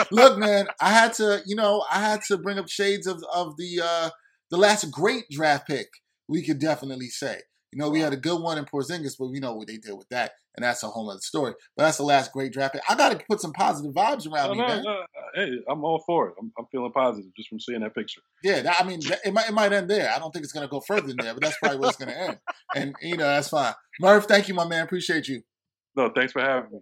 (laughs) Look, man, I had to, you know, I had to bring up shades of of the uh the last great draft pick. We could definitely say. You know, we had a good one in Porzingis, but we know what they did with that, and that's a whole other story. But that's the last great draft pick. I got to put some positive vibes around no, me, no, man. No, hey, I'm all for it. I'm, I'm, feeling positive just from seeing that picture. Yeah, that, I mean, it might, it might end there. I don't think it's going to go further than there, but that's probably where it's going to end. And you know, that's fine. Murph, thank you, my man. Appreciate you. No, thanks for having me.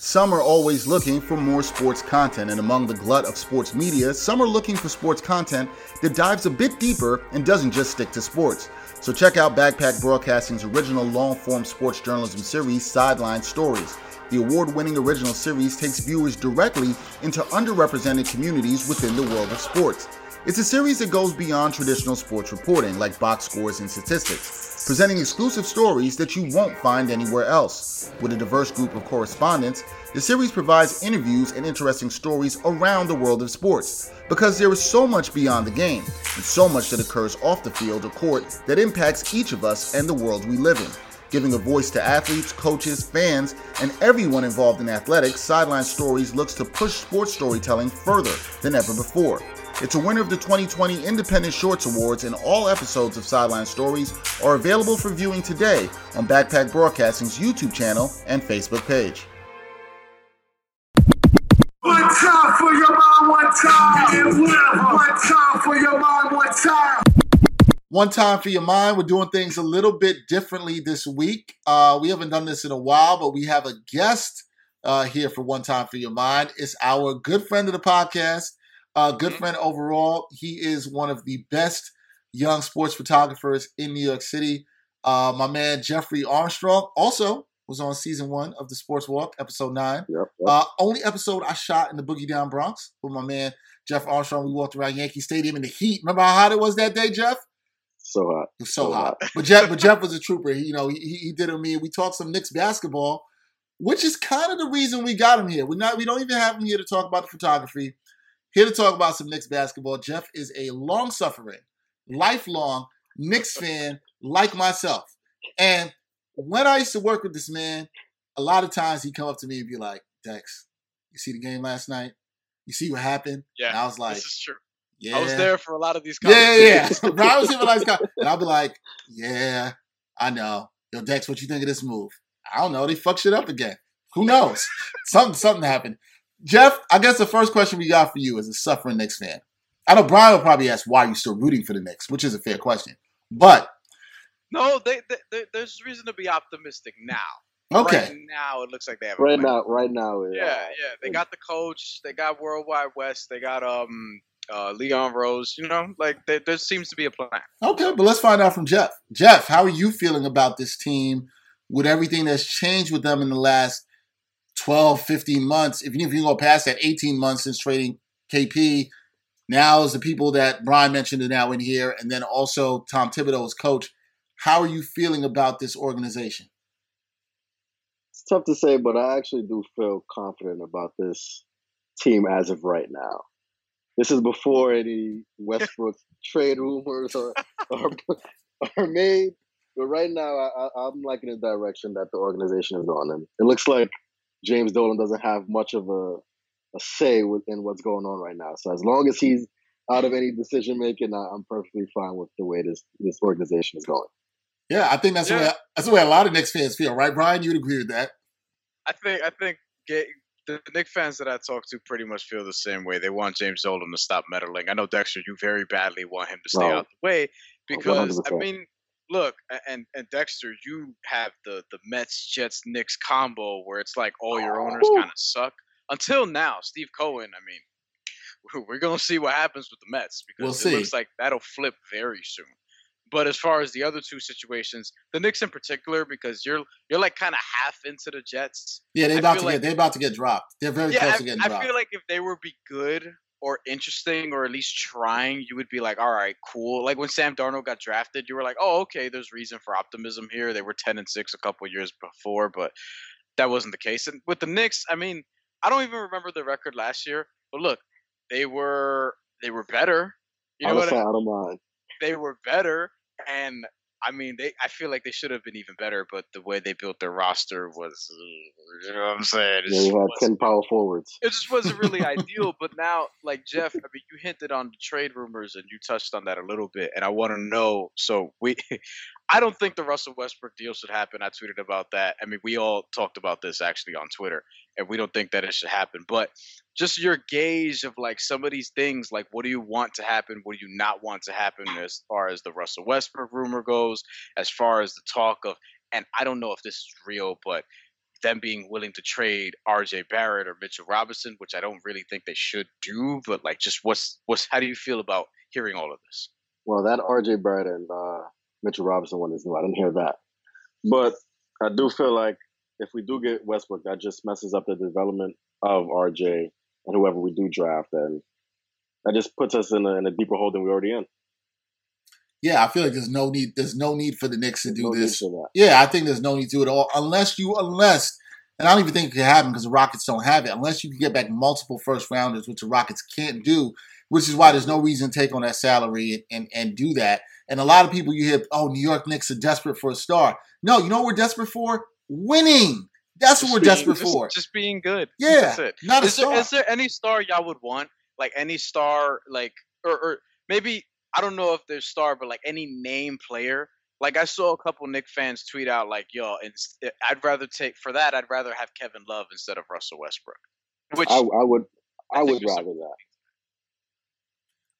Some are always looking for more sports content, and among the glut of sports media, some are looking for sports content that dives a bit deeper and doesn't just stick to sports. So check out Backpack Broadcasting's original long form sports journalism series, Sideline Stories. The award winning original series takes viewers directly into underrepresented communities within the world of sports. It's a series that goes beyond traditional sports reporting, like box scores and statistics, presenting exclusive stories that you won't find anywhere else. With a diverse group of correspondents, the series provides interviews and interesting stories around the world of sports, because there is so much beyond the game, and so much that occurs off the field or court that impacts each of us and the world we live in. Giving a voice to athletes, coaches, fans, and everyone involved in athletics, Sideline Stories looks to push sports storytelling further than ever before. It's a winner of the 2020 Independent Shorts Awards, and all episodes of Sideline Stories are available for viewing today on Backpack Broadcasting's YouTube channel and Facebook page. One time for your mind, one time. One time for your mind, one time. One time for your mind. We're doing things a little bit differently this week. Uh, we haven't done this in a while, but we have a guest uh, here for One Time for Your Mind. It's our good friend of the podcast, uh, good mm-hmm. friend overall. He is one of the best young sports photographers in New York City. Uh, my man Jeffrey Armstrong also was on season one of the Sports Walk, episode nine. Yep, yep. Uh, only episode I shot in the Boogie Down Bronx with my man Jeff Armstrong. We walked around Yankee Stadium in the heat. Remember how hot it was that day, Jeff? So hot. It was so, so hot. hot. but Jeff, but (laughs) Jeff was a trooper. He, you know, he, he did it me. We talked some Knicks basketball, which is kind of the reason we got him here. We're not. We don't even have him here to talk about the photography. Here to talk about some Knicks basketball. Jeff is a long suffering, lifelong Knicks fan like myself. And when I used to work with this man, a lot of times he'd come up to me and be like, Dex, you see the game last night? You see what happened? Yeah. And I was like, This is true. Yeah. I was there for a lot of these Yeah, yeah, yeah. (laughs) I was here for like, and I'll be like, Yeah, I know. Yo, Dex, what you think of this move? I don't know. They fuck shit up again. Who knows? (laughs) something something happened. Jeff, I guess the first question we got for you as a suffering Knicks fan. I know Brian will probably ask why you're still rooting for the Knicks, which is a fair question. But no, they, they, they, there's reason to be optimistic now. Okay. Right now, it looks like they have. Right now, right now. Yeah, yeah, yeah. They got the coach. They got World Wide Wes. They got um uh, Leon Rose. You know, like they, there seems to be a plan. Okay, but let's find out from Jeff. Jeff, how are you feeling about this team with everything that's changed with them in the last 12, 15 months? If you go past that 18 months since trading KP, now is the people that Brian mentioned are now in here, and then also Tom Thibodeau as coach. How are you feeling about this organization? It's tough to say, but I actually do feel confident about this team as of right now. This is before any Westbrook (laughs) trade rumors are, are, are made. But right now, I, am liking the direction that the organization is on, and it looks like James Dolan doesn't have much of a, a say within what's going on right now. So as long as he's out of any decision making, I'm perfectly fine with the way this this organization is going. Yeah, I think that's yeah. the way that's the way a lot of Knicks fans feel, right, Brian? You'd agree with that? I think I think get, the Knicks fans that I talk to pretty much feel the same way. They want James Dolan to stop meddling. I know Dexter, you very badly want him to stay out the way because 100%. I mean, look, and and Dexter, you have the the Mets Jets Knicks combo where it's like all your owners kind of suck. Until now, Steve Cohen. I mean, (laughs) we're gonna see what happens with the Mets because we'll it looks like that'll flip very soon. But as far as the other two situations, the Knicks in particular, because you're you're like kind of half into the Jets. Yeah, they're about to like, get they're about to get dropped. They're very yeah, close I, to getting I dropped. I feel like if they were be good or interesting or at least trying, you would be like, all right, cool. Like when Sam Darnold got drafted, you were like, oh, okay, there's reason for optimism here. They were ten and six a couple years before, but that wasn't the case. And with the Knicks, I mean, I don't even remember the record last year, but look, they were they were better. You know what I, I don't mind. They were better and I mean, they. I feel like they should have been even better, but the way they built their roster was, you know what I'm saying? It yeah, you had ten power forwards. It just wasn't really (laughs) ideal. But now, like Jeff, I mean, you hinted on the trade rumors, and you touched on that a little bit, and I want to know. So we, (laughs) I don't think the Russell Westbrook deal should happen. I tweeted about that. I mean, we all talked about this actually on Twitter, and we don't think that it should happen. But just your gauge of like some of these things, like what do you want to happen? What do you not want to happen as far as the Russell Westbrook rumor goes, as far as the talk of, and I don't know if this is real, but them being willing to trade RJ Barrett or Mitchell Robinson, which I don't really think they should do, but like just what's what's how do you feel about hearing all of this? Well, that RJ Barrett and uh, Mitchell Robinson one is new. I didn't hear that. But I do feel like if we do get Westbrook, that just messes up the development of RJ and whoever we do draft, and that just puts us in a, in a deeper hole than we're already in. Yeah, I feel like there's no need. There's no need for the Knicks to do no this. Yeah, I think there's no need to at all, unless you, unless, and I don't even think it could happen because the Rockets don't have it. Unless you can get back multiple first rounders, which the Rockets can't do, which is why there's no reason to take on that salary and, and, and do that. And a lot of people you hear, oh, New York Knicks are desperate for a star. No, you know what we're desperate for? Winning. That's just what we're being, desperate just, for. Just being good. Yeah. That's it. Not is a star. There, is there any star y'all would want? Like any star, like, or, or maybe, I don't know if there's star, but like any name player. Like I saw a couple Knick fans tweet out, like, yo, I'd rather take, for that, I'd rather have Kevin Love instead of Russell Westbrook. Which I, I would, I, I would rather that.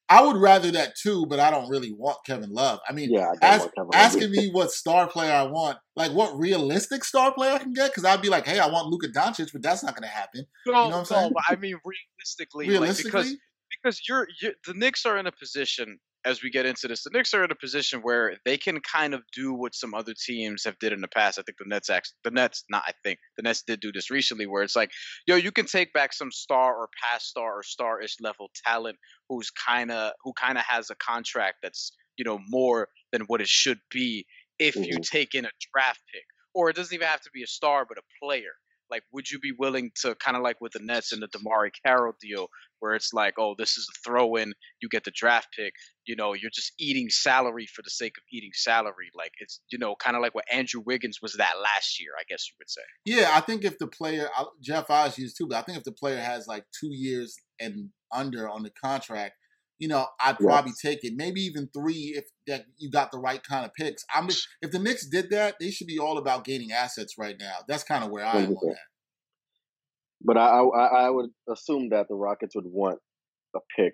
I would rather that too, but I don't really want Kevin Love. I mean, yeah, I ask, asking me what star player I want, like what realistic star player I can get, because I'd be like, hey, I want Luka Doncic, but that's not going to happen. No, you know what I'm saying? No, I mean, realistically, realistically, like, because because you're, you're the Knicks are in a position as we get into this, the Knicks are in a position where they can kind of do what some other teams have did in the past. I think the Nets, actually, the Nets, not I think the Nets did do this recently, where it's like, yo, you can take back some star or past star or star-ish level talent who's kind of who kind of has a contract that's you know more than what it should be if mm-hmm. you take in a draft pick, or it doesn't even have to be a star, but a player. Like, would you be willing to kind of like with the Nets and the DeMarre Carroll deal, where it's like, oh, this is a throw in, you get the draft pick, you know, you're just eating salary for the sake of eating salary. Like, it's, you know, kind of like what Andrew Wiggins was that last year, I guess you would say. Yeah, I think if the player, Jeff Oz used too, but I think if the player has like two years and under on the contract, you know, I'd probably yes. take it. Maybe even three if that you got the right kind of picks. I'm if the Knicks did that, they should be all about gaining assets right now. That's kind of where I am on that. But I, I, I would assume that the Rockets would want a pick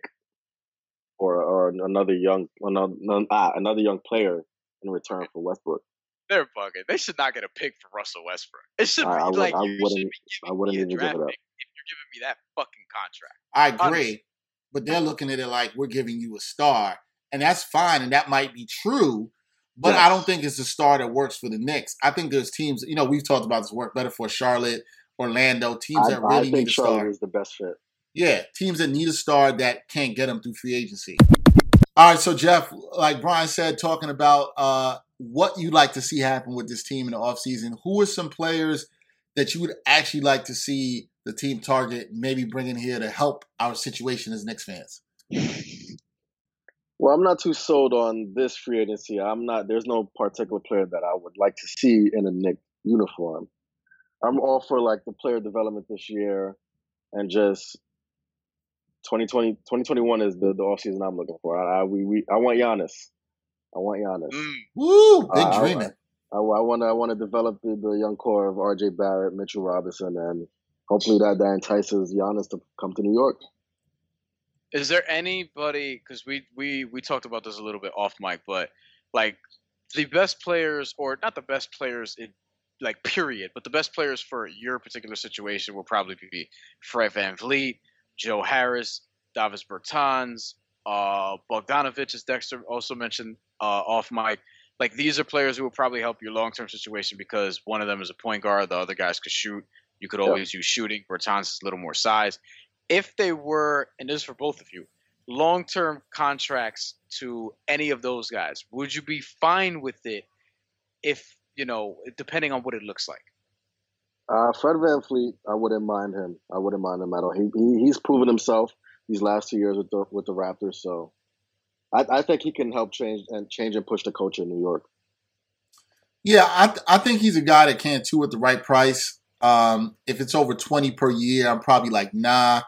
or or another young another ah, another young player in return for Westbrook. They're bugging. They should not get a pick for Russell Westbrook. It should be I, I like I you should be I wouldn't me a draft pick if you're giving me that fucking contract. I agree, Honestly. But they're looking at it like we're giving you a star, and that's fine, and that might be true. But yes. I don't think it's a star that works for the Knicks. I think there's teams, you know, we've talked about this work better for Charlotte, Orlando, teams I, that really need a Charlotte star. is the best fit. Yeah, teams that need a star that can't get them through free agency. All right, so Jeff, like Brian said, talking about uh, what you'd like to see happen with this team in the offseason, who are some players that you would actually like to see the team target, maybe bring in here to help our situation as Knicks fans? Well, I'm not too sold on this free agency. I'm not. There's no particular player that I would like to see in a Knick uniform. I'm all for like the player development this year and just 2020, 2021 is the the off season I'm looking for. I, I we, we I want Giannis. I want Giannis. Mm. Woo, big I- I- dreaming. I, want I want to develop the, the young core of R.J. Barrett, Mitchell Robinson, and hopefully that that entices Giannis to come to New York. Is there anybody? Because we we we talked about this a little bit off mic, but like the best players, or not the best players in like period, but the best players for your particular situation will probably be Fred VanVleet, Joe Harris, Davis Bertans, uh, Bogdanovich, as Dexter also mentioned uh, off mic. Like these are players who will probably help your long term situation because one of them is a point guard, the other guys could shoot. You could Yep. always use shooting. Bertans is a little more size. If they were, and this is for both of you, long term contracts to any of those guys, would you be fine with it if, you know, depending on what it looks like? Uh, Fred VanVleet, I wouldn't mind him. I wouldn't mind him at all. He, he he's proven himself these last two years with the with the Raptors, so I, I think he can help change and change and push the culture in New York. Yeah, I th- I think he's a guy that can too at the right price. Um, if it's over twenty per year, I'm probably like nah.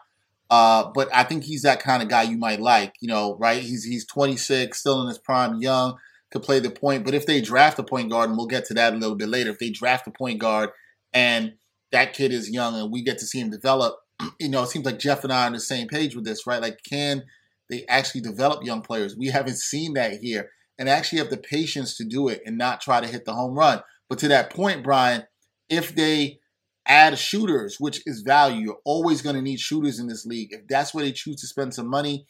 Uh, but I think he's that kind of guy you might like. You know, right? He's he's 26, still in his prime, young, could play the point. But if they draft a point guard, and we'll get to that a little bit later, if they draft a point guard and that kid is young and we get to see him develop, (clears throat) you know, it seems like Jeff and I are on the same page with this, right? Like, can they actually develop young players? We haven't seen that here and actually have the patience to do it and not try to hit the home run. But to that point, Brian, if they add shooters, which is value, you're always going to need shooters in this league. If that's where they choose to spend some money,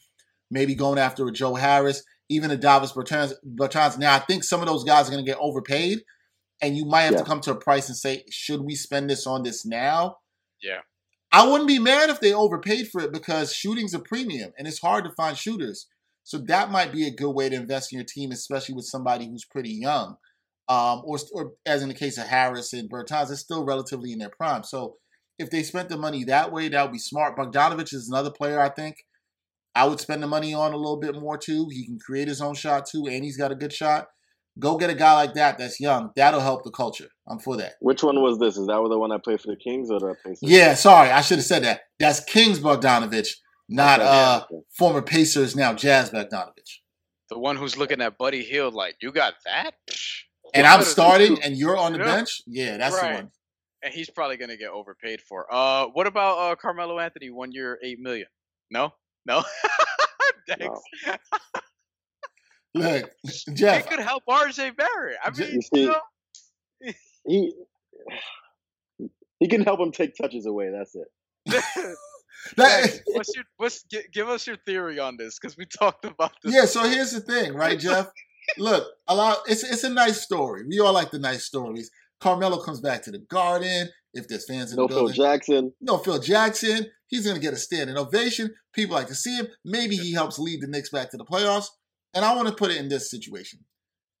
maybe going after a Joe Harris, even a Davis Bertans. Bertans. Now, I think some of those guys are going to get overpaid, and you might have Yeah. to come to a price and say, should we spend this on this now? Yeah. I wouldn't be mad if they overpaid for it because shooting's a premium and it's hard to find shooters. So that might be a good way to invest in your team, especially with somebody who's pretty young. Um, or, or as in the case of Harris and Bertans, they're still relatively in their prime. So if they spent the money that way, that would be smart. Bogdanovich is another player I think I would spend the money on a little bit more too. He can create his own shot too, and he's got a good shot. Go get a guy like that that's young. That'll help the culture. I'm for that. Which one was this? Is that the one I played for the Kings or the Pacers? Yeah, sorry, I should have said that. That's Kings Bogdanovich, not Okay, uh okay. former Pacers now Jazz Bogdanovich. The one who's looking at Buddy Hield like, you got that? Psh. And I'm starting, and you're on the Yeah. bench. Yeah, that's Right. the one. And he's probably gonna get overpaid for. Uh, what about uh Carmelo Anthony? One year, eight million. No, no. (laughs) Thanks. Look, (laughs) He Jeff, could help RJ Barrett. I mean, You you know, He he can help him take touches away. That's it. (laughs) that, what's your what's give us your theory on this because we talked about this. yeah. So here's the thing, right, Jeff? Look, a lot. It's it's a nice story. We all like the nice stories. Carmelo comes back to the Garden. If there's fans in. No the Phil Jackson. no Phil Jackson. He's going to get a standing ovation. People like to see him. Maybe he helps lead the Knicks back to the playoffs. And I want to put it in this situation.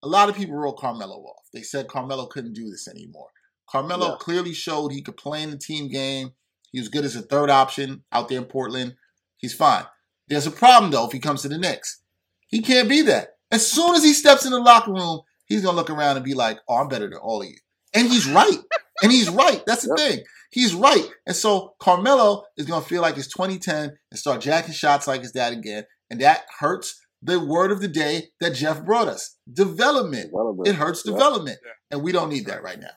A lot of people wrote Carmelo off. They said Carmelo couldn't do this anymore. Carmelo Yeah. clearly showed he could play in the team game. He was good as a third option out there in Portland. He's fine. There's a problem though if he comes to the Knicks. He can't be that. As soon as he steps in the locker room, he's gonna look around and be like, "Oh, I'm better than all of you," and he's right. and he's right. That's the Yep. thing. He's right. And so Carmelo is gonna feel like it's 2010 and start jacking shots like his dad again, and that hurts the word of the day that Jeff brought us: development. Development. It hurts Yeah. development, Yeah. and we don't need that right now.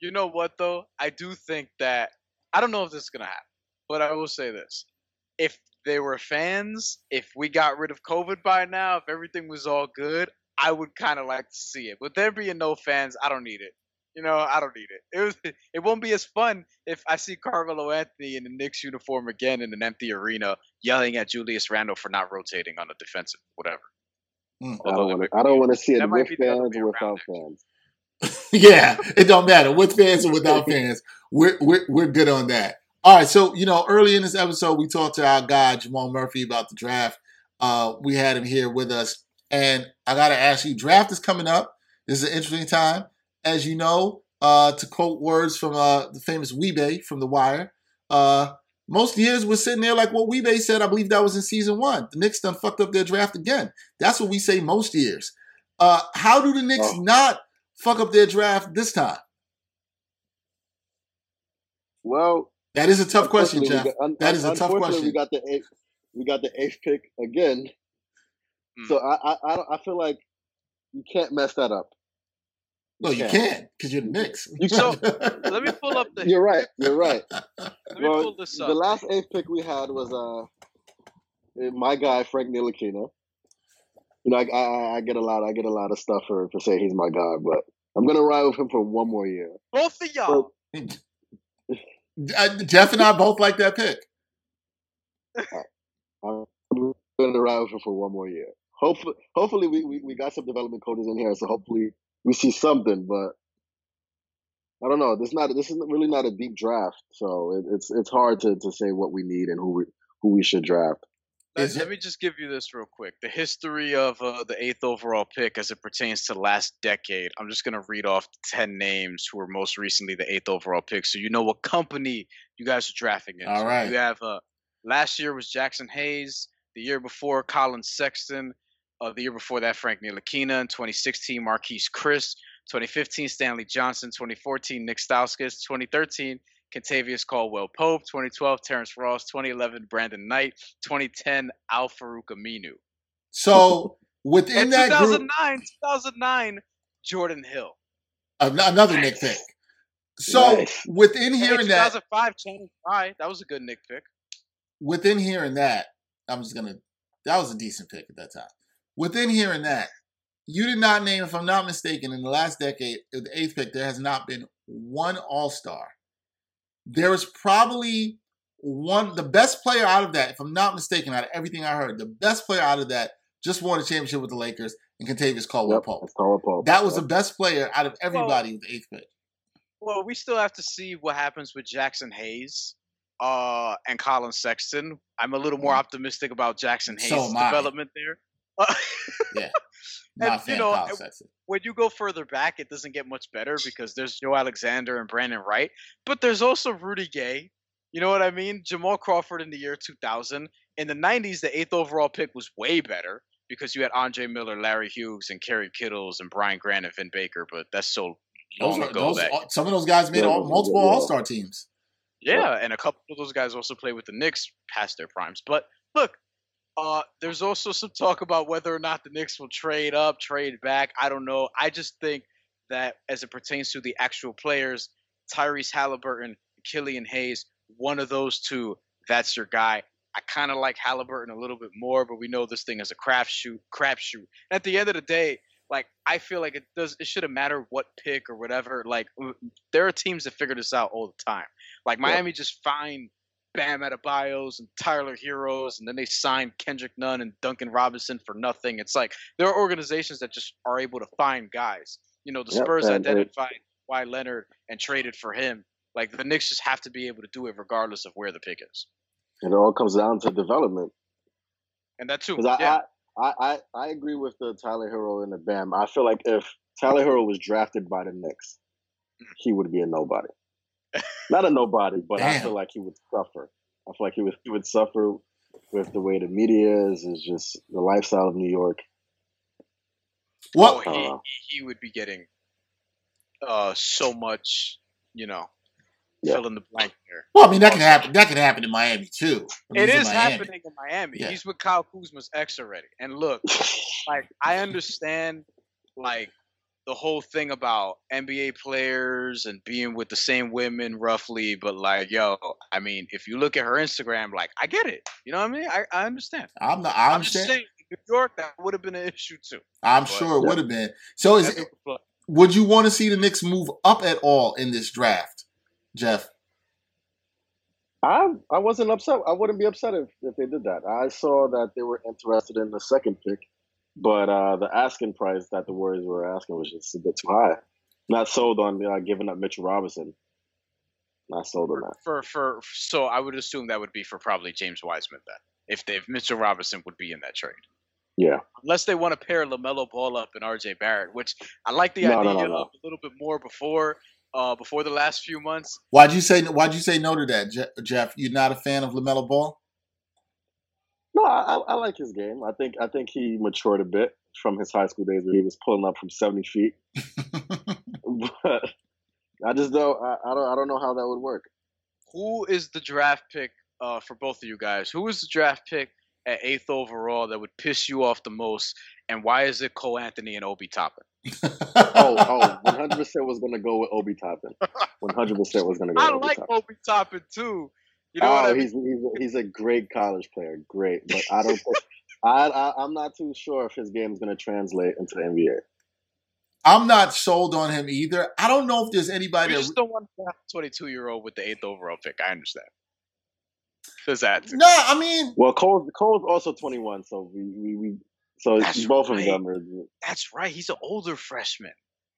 You know what though? I do think that I don't know if this is gonna happen, but I will say this: if they were fans, if we got rid of COVID by now, if everything was all good, I would kind of like to see it. But there being no fans, I don't need it. You know, I don't need it. (laughs) It was, it won't be as fun if I see Carmelo Anthony in the Knicks uniform again in an empty arena, yelling at Julius Randle for not rotating on the defensive whatever. Mm. I don't want to. I don't be- want to see it that might with be fans or without fans. (laughs) (laughs) yeah, it don't matter with fans or without fans. We're, we're we're good on that. All right, so you know, early in this episode, we talked to our guy Jamal Murphy about the draft. Uh, we had him here with us, and I got to ask you, draft is coming up. This is an interesting time, as you know. Uh, to quote words from uh, the famous Wee-Bey from The Wire, uh, most years we're sitting there like what Wee-Bey said. I believe that was in season one. The Knicks done fucked up their draft again. That's what we say most years. Uh, how do the Knicks not fuck up their draft this time? Well, That is a tough question, unfortunately, Jeff. got- un- That is a tough unfortunately, question. We got the eight. we got the eighth pick again. Hmm. So I I I, I feel like you can't mess that up. No, you can't because you're the Knicks. You So, (laughs) Let me pull up the. You're right. You're right. (laughs) Let me well, pull this up. The last eighth pick we had was uh my guy Frank Ntilikina. You know, I, I I get a lot I get a lot of stuff for for saying he's my guy, but I'm gonna ride with him for one more year. Both of y'all. (laughs) Uh, Jeff and I both like that pick. (laughs) I'm gonna ride with him for one more year. Hopefully, hopefully we, we, we got some development coaches in here, so hopefully we see something. But I don't know. This not this is really not a deep draft, so it, it's it's hard to, to say what we need and who we who we should draft. Let, let me just give you this real quick. The history of uh, the eighth overall pick as it pertains to the last decade. I'm just going to read off the 10 names who were most recently the eighth overall pick so you know what company you guys are drafting into. All right. You have uh, last year was Jaxson Hayes. The year before, Collin Sexton. Uh, the year before that, Frank Ntilikina. In 2016, Marquese Chriss. 2015, Stanley Johnson. 2014, Nick Stauskas. 2013, Kentavious Caldwell Pope. 2012, Terrence Ross. 2011, Brandon Knight. 2010, Al-Farouq Aminu. So within And that group, 2009, 2009, Jordan Hill. an- another Knick pick. So Nice. within And hearing that, 2005, Channing Frye. That was a good Knick pick. within hearing that, I'm just gonna. That was a decent pick at that time. Within hearing that, you did not name, if I'm not mistaken, in the last decade, the eighth pick, there has not been one All Star. There was probably one, the best player out of that, if I'm not mistaken, out of everything I heard, the best player out of that just won a championship with the Lakers and Kentavious Caldwell Yep, Pope. Caldwell Pope. That was Yep. the best player out of everybody with the eighth pick. Well, we still have to see what happens with Jaxson Hayes uh, and Collin Sexton. I'm a little more optimistic about Jaxson Hayes' am I. development there. (laughs) Uh, Not And, fan you know, Kyle it- Sexton. when you go further back, it doesn't get much better because there's Joe Alexander and Brandon Wright, but there's also Rudy Gay. You know what I mean? Jamal Crawford in the year 2000. In the 90s, the eighth overall pick was way better because you had Andre Miller, Larry Hughes, and Kerry Kittles, and Brian Grant and Vin Baker, but that's so Those long are, ago those, that some of those guys made all, multiple. All Star teams. Yeah, and a couple of those guys also played with the Knicks past their primes. But look, uh, there's also some talk about whether or not the Knicks will trade up, trade back. I don't know. I just think that as it pertains to the actual players, Tyrese Halliburton, Killian Hayes, one of those two, that's your guy. I kind of like Halliburton a little bit more, but we know this thing is a crap shoot, crap shoot. At the end of the day, like I feel like it does. It shouldn't matter what pick or whatever. Like there are teams that figure this out all the time. Like Yeah. Miami just find Bam Adebayos and Tyler Herros, and then they signed Kendrick Nunn and Duncan Robinson for nothing. It's like there are organizations that just are able to find guys. You know, the Yep, Spurs identified Kawhi Leonard and traded for him. Like the Knicks just have to be able to do it regardless of where the pick is. And it all comes down to development. And that too. Because I. I, I, I agree with the Tyler Herro and the Bam. I feel like if Tyler Herro was drafted by the Knicks, he would be a nobody. Not a nobody, but I feel like he would suffer. I feel like he would he would suffer with the way the media is, is just the lifestyle of New York. What? oh, he, Uh, he he would be getting uh so much, you know, Yeah. fill in the blank here. Well, I mean, that can happen. That can happen in Miami too. I mean, It in happening in Miami. Yeah. He's with Kyle Kuzma's ex already. And look, (laughs) like I understand like the whole thing about NBA players and being with the same women roughly, but like, yo, I mean, if you look at her Instagram, like I get it. You know what I mean? I, I understand. I'm not. I I'm just understand. saying in New York that would have been an issue too. I'm But- sure it Yeah. would have been. So, is That's- would you want to see the Knicks move up at all in this draft, Jeff? I I wasn't upset. I wouldn't be upset if, if they did that. I saw that they were interested in the second pick, but uh, the asking price that the Warriors were asking was just a bit too high. Not sold on uh, giving up Mitchell Robinson. Not sold on that. for for so I would assume that would be for probably James Wiseman then. If they, if Mitchell Robinson would be in that trade. Yeah. unless they want to pair Lamelo Ball up and RJ Barrett, which I like the No, no, idea no, no. of a little bit more before uh before the last few months. Why'd you say? Why'd you say no to that, Jeff? You're not a fan of Lamelo Ball? No, I, I I like his game. I think I think he matured a bit from his high school days where he was pulling up from seventy feet. (laughs) but I just don't. I, I don't. I don't know how that would work. Who is the draft pick uh for both of you guys? Who is the draft pick at eighth overall that would piss you off the most, and why is it Cole Anthony and Obi Toppin? oh, (laughs) oh, 100 percent was gonna go with Obi Toppin. (laughs) 100 percent was gonna go. I with Obi like Toppin. Obi Toppin too. You know oh, what I mean? he's he's a, he's a great college player, great, but I don't. think, (laughs) I, I I'm not too sure if his game is gonna translate into the NBA. I'm not sold on him either. I don't know if there's You anybody. just don't want a 22 year old with the eighth overall pick. I understand. Does that? no, I mean, Well, Cole's Cole's also 21, so we we, we so That's both of them are. That's right. He's an older freshman.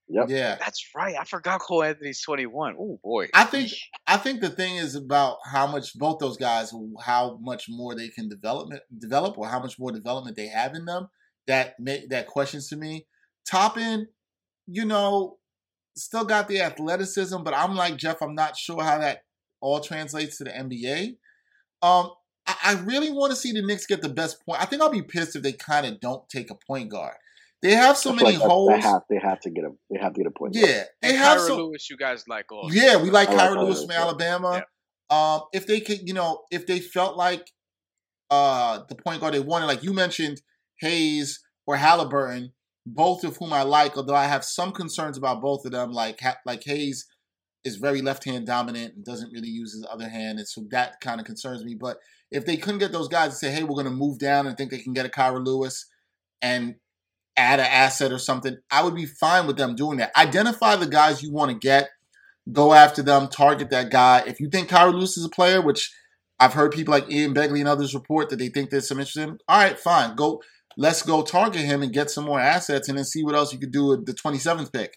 Yep. yeah. That's right. I forgot Cole Anthony's 21. Oh boy. I think I think the thing is about how much both those guys, how much more they can development develop, or how much more development they have in them. That make that questions to me. Toppin, you know, still got the athleticism, but I'm like Jeff. I'm not sure how that all translates to the NBA. Um, I, I really want to see the Knicks get the best point. I think I'll be pissed if they kind of don't take a point guard. They have so many like holes. They have they have to get a they have to get a point. guard. yeah, they and have Kira so. Lewis, you guys like all. Yeah, we like I like Kira Kira Lewis Lewis, from yeah. Alabama. Um, if they could, you know, if they felt like uh the point guard they wanted, like you mentioned, Hayes or Halliburton, both of whom I like, although I have some concerns about both of them. Like Ha- like Hayes is very left hand dominant and doesn't really use his other hand, and so that kind of concerns me. But if they couldn't get those guys to say, "Hey, we're going to move down," and think they can get a Kira Lewis and add an asset or something, I would be fine with them doing that. Identify the guys you want to get go after them, target that guy. If you think Kira Lewis is a player, which I've heard people like Ian Begley and others report that they think there's some interest in him, all right, fine. Go let's go target him and get some more assets and then see what else you could do with the 27th pick.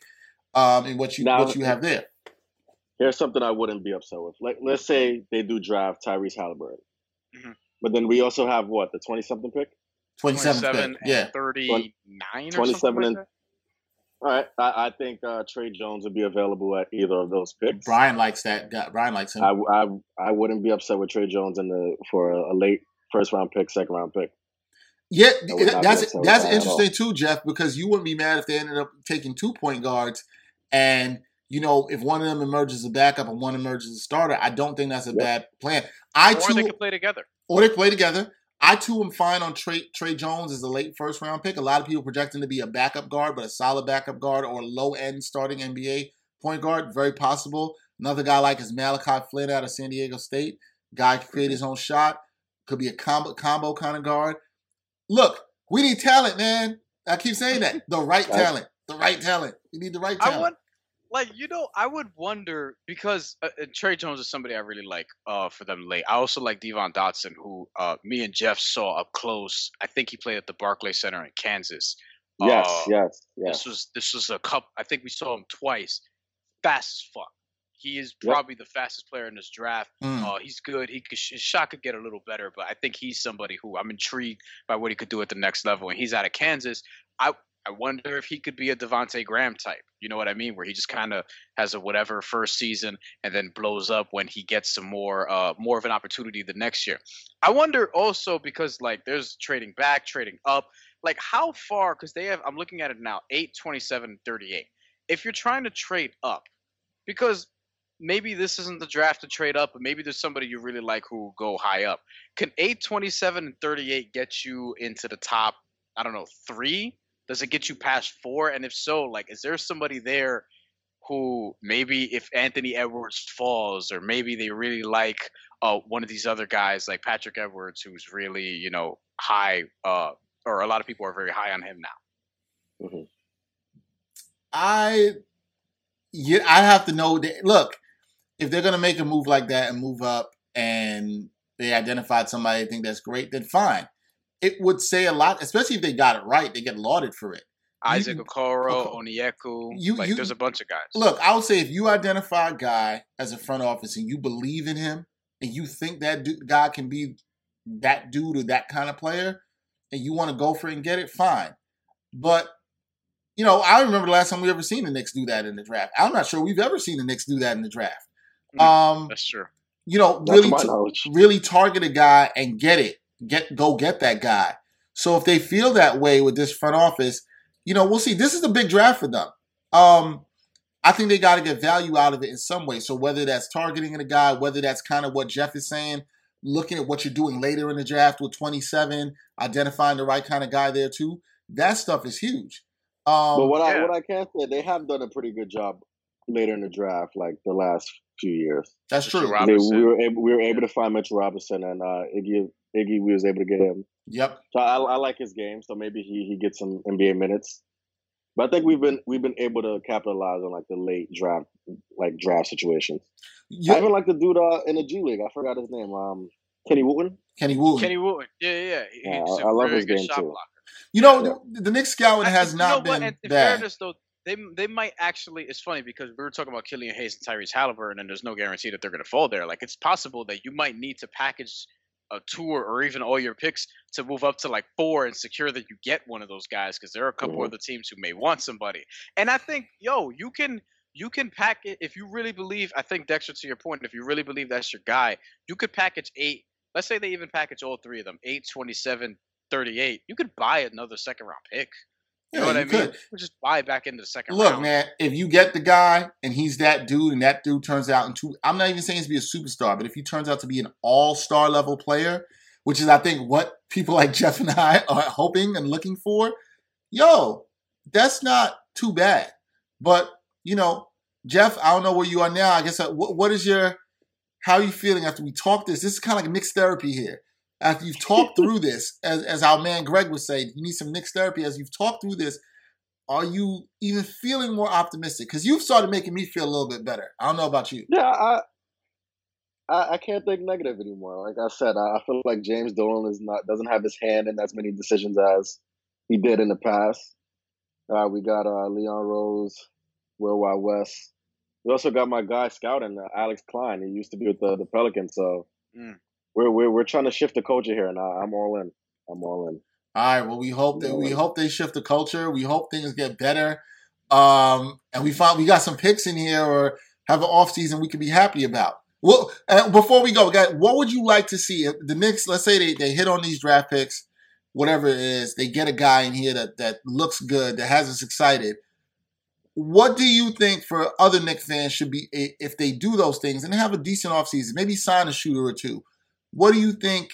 Um and what you Now- what you have there. Here's something I wouldn't be upset with. Like, let's say they do draft Tyrese Halliburton, Mhm. but then we also have what the 20 something pick. 27th 27 pick. Yeah. 39 or 27 something like and- that? All right, I, I think uh, Tre Jones would be available at either of those picks. Brian likes that guy. Brian likes him. I, I I wouldn't be upset with Tre Jones in the for a, a late first round pick, second round pick. Yeah, I would not be that's that's that interesting too, Jeff, because you wouldn't be mad if they ended up taking two point guards, and you know if one of them emerges as a backup and one emerges as a starter. I don't think that's a Yep. bad plan. I Or too, they could play together. or they play together. I too am fine on Tre Tre Jones as a late first round pick. A lot of people project him to be a backup guard, but a solid backup guard or low end starting NBA point guard, very possible. Another guy like is Malachi Flynn out of San Diego State. Guy can create his own shot. Could be a combo combo kind of guard. Look, we need talent, man. I keep saying that. The right talent. The right talent. We need the right I talent. want, like, you know, I would wonder because uh, uh, Tre Jones is somebody I really like uh, for them late. I also like Devon Dotson, who uh, me and Jeff saw up close. I think he played at the Barclays Center in Kansas. Yes, Uh, yes, yes. This was this was a cup. I think we saw him twice. Fast as fuck. He is Yep. probably the fastest player in this draft. Mm. Uh, he's good. He could, his shot could get a little better, but I think he's somebody who I'm intrigued by what he could do at the next level. And he's out of Kansas. I I wonder if he could be a Devonte Graham type. You know what I mean? Where he just kind of has a whatever first season and then blows up when he gets some more uh more of an opportunity the next year. I wonder also because like there's trading back, trading up. Like how far? Because they have. I'm looking at it now. 8, 27, 38. If you're trying to trade up, because maybe this isn't the draft to trade up, but maybe there's somebody you really like who will go high up. Can 8, 27, and 38 get you into the top, I don't know, three? Does it get you past four? And if so, like, is there somebody there who maybe if Anthony Edwards falls, or maybe they really like uh, one of these other guys like Patrick Edwards, who's really, you know, high, uh, or a lot of people are very high on him now. Mhm. I yeah, I have to know that look, if they're gonna make a move like that and move up and they identified somebody they think that's great, then fine. It would say a lot, especially if they got it right, they get lauded for it. Isaac You- Okoro, Oko- Onyeko, You- like you- there's a bunch of guys. Look, I would say if you identify a guy as a front office and you believe in him and you think that du- guy can be that dude or that kind of player and you want to go for it and get it, fine. But you know, I remember the last time we ever seen the Knicks do that in the draft. I'm not sure we've ever seen the Knicks do that in the draft. Mm, Um, That's true. you know, Not really, t- really target a guy and get it, get go get that guy. So if they feel that way with this front office, you know, we'll see. This is a big draft for them. Um, I think they got to get value out of it in some way. So whether that's targeting a guy, whether that's kind of what Jeff is saying, looking at what you're doing later in the draft with 27, identifying the right kind of guy there too. That stuff is huge. Um, but what I what I can say, they have done a pretty good job later in the draft, like the last few years. that's true. They, we were able, we were able to find Mitchell Robinson and uh, Iggy Iggy. We was able to get him. Yep. So I, I like his game. So maybe he he gets some NBA minutes. But I think we've been we've been able to capitalize on like the late draft like draft situations. I even like the dude uh, in the G League. I forgot his name. Um, Kenny Wooten. Kenny Wooten. Kenny Wooten. Yeah, yeah, yeah. He- Yeah, he's I- a I love his game, too. blocker. you know, Yeah. the, the Knicks scouting has you not know what? been And in bad. fairness, though, they they might actually. It's funny because we were talking about Killian Hayes and Tyrese Halliburton, and there's no guarantee that they're going to fall there. Like it's possible that you might need to package a tour or even all your picks to move up to like four and secure that you get one of those guys because there are a couple Mhm. other teams who may want somebody. And I think, yo, you can you can pack it if you really believe. I think Dexter, to your point, if you really believe that's your guy, you could package eight. Let's say they even package all three of them, 8, 27, 38. You could buy another second round pick. You Yeah, know what you I mean? could. Or just buy back into the second Look, round. man, if you get the guy and he's that dude, and that dude turns out into, I'm not even saying to be a superstar, but if he turns out to be an all star level player, which is, I think, what people like (laughs) Jeff and I are hoping and looking for, yo, that's not too bad. But, you know, Jeff, I don't know where you are now. I guess, uh, what, what is your, how are you feeling after we talk this? This is kind of like Knicks therapy here. After you've talked through this, as, as our man Greg would say, you need some Knicks therapy. As you've talked through this, are you even feeling more optimistic? Because you've started making me feel a little bit better. I don't know about you. Yeah, I, I I can't think negative anymore. Like I said, I, I feel like James Dolan is not doesn't have his hand in as many decisions as he did in the past. Uh, we got uh, Leon Rose, World Wide Wes. We also got my guy scouting, uh, Alex Klein. He used to be with the, the Pelicans, so Mm. We're, we're we're trying to shift the culture here, and I, I'm all in. I'm all in. All right. Well, we hope that we hope they shift the culture. We hope things get better. Um, and we found we got some picks in here or have an off season we could be happy about. Well, uh, before we go, guys, what would you like to see? If The Knicks, let's say they, they hit on these draft picks, whatever it is, they get a guy in here that, that looks good, that has us excited. What do you think for other Knicks fans should be if they do those things and have a decent offseason, maybe sign a shooter or two? What do you think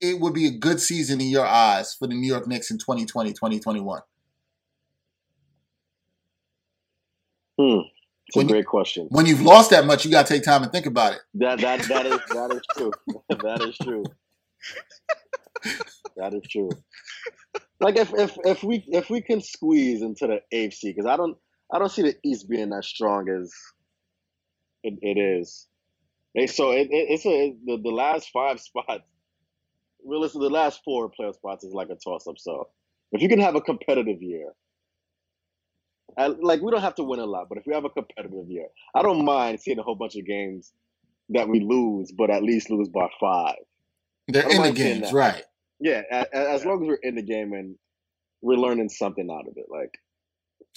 it would be a good season in your eyes for the New York Knicks in 2020, 2021? Hmm. It's When a you- great question. When you've lost that much, you got to take time and think about it. That that that is that is true. (laughs) that is true. That is true. Like if if if we if we can squeeze into the AFC, because I don't I don't see the East being as strong as it, it is. They, so it, it, it's a the, the last five (laughs) spots. Realistically, the last four playoff spots is like a toss up. So if you can have a competitive year, and, like we don't have to win a lot, but if we have a competitive year, I don't mind seeing a whole bunch of games that we lose, but at least lose by five. They're in the games, right? Yeah, a, a- as long as we're in the game and we're learning something out of it. Like,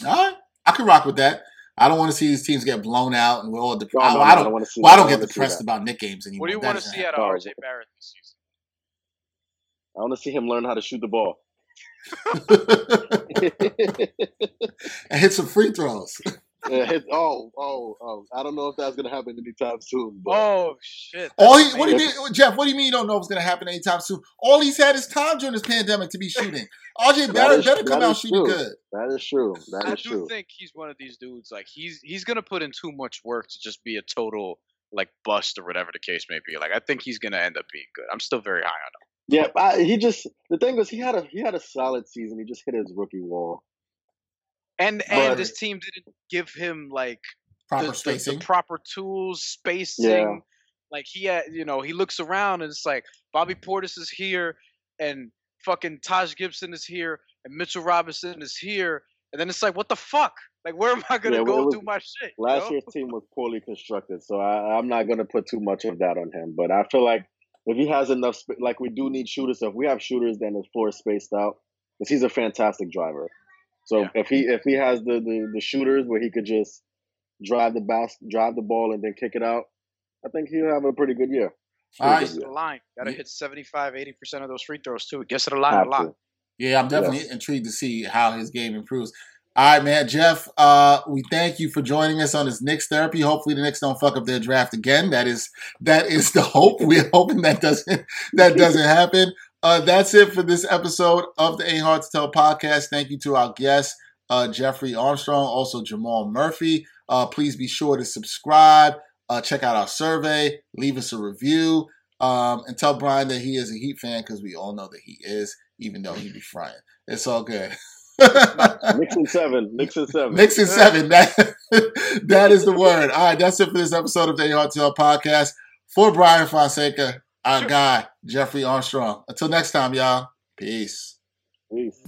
All right, I can rock with that. I don't want to see these teams get blown out and we're all no, depressed. no, I, no, don't. want to see. well, I don't get wanna depressed about Knick games anymore. What do you That want to see happen. out of. RJ Barrett this season? I want to see him learn how to shoot the ball. (laughs) (laughs) and hit some free throws. (laughs) Yeah, hit, oh, oh, oh! I don't know if that's gonna happen anytime soon. But Oh shit! All he, what do you mean, Jeff? What do you mean you don't know what's going to happen anytime soon? All he's had is time during this pandemic to be (laughs) shooting. RJ That Barrett is- better come out shooting true. good. that is true. That I is do true. think he's one of these dudes. Like he's he's gonna put in too much work to just be a total like bust or whatever the case may be. Like I think he's gonna end up being good. I'm still very high on him. Yeah, I, he just the thing was he had a he had a solid season. He just hit his rookie wall. And But- and this team didn't give him like Proper the, the- spacing. the proper tools, spacing. Yeah. Like he had, you know, he looks around and it's like Bobby Portis is here and fucking Taj Gibson is here and Mitchell Robinson is here. And then it's like, what the fuck? Like, where am I gonna Yeah, go was- do my shit? you Last know? year's team was poorly constructed, so I, I'm not gonna put too much of that on him. But I feel like if he has enough, sp- like we do need shooters. So if we have shooters, then the floor is spaced out. Because he's a fantastic driver. So Yeah. if he if he has the, the the shooters where he could just drive the bas- drive the ball and then kick it out, I think he'll have a pretty good year. All right. Gets to the line. Gotta Yeah. hit 75, 80% of those free throws too. It gets to the line Have a lot. Yeah, I'm definitely Yes. intrigued to see how his game improves. All right, man, Jeff. Uh, we thank you for joining us on this Knicks therapy. Hopefully, the Knicks don't fuck up their draft again. That is that is the (laughs) hope. We're hoping that doesn't that (laughs) doesn't happen. Uh, that's it for this episode of the Ain't Hard to Tell podcast. Thank you to our guests, uh, Jeffrey Armstrong, also Jamal Murphy. Uh, please be sure to subscribe. Uh, check out our survey. Leave us a review. Um, and tell Brian that he is a Heat fan because we all know that he is, even though he be frying. It's all good. (laughs) Nixon seven. Nixon seven. Nixon seven. That (laughs) that is the word. All right, that's it for this episode of the ARTL podcast. For Brian Fonseca, our guy Jeffrey Armstrong. Until next time, y'all. Peace. Peace.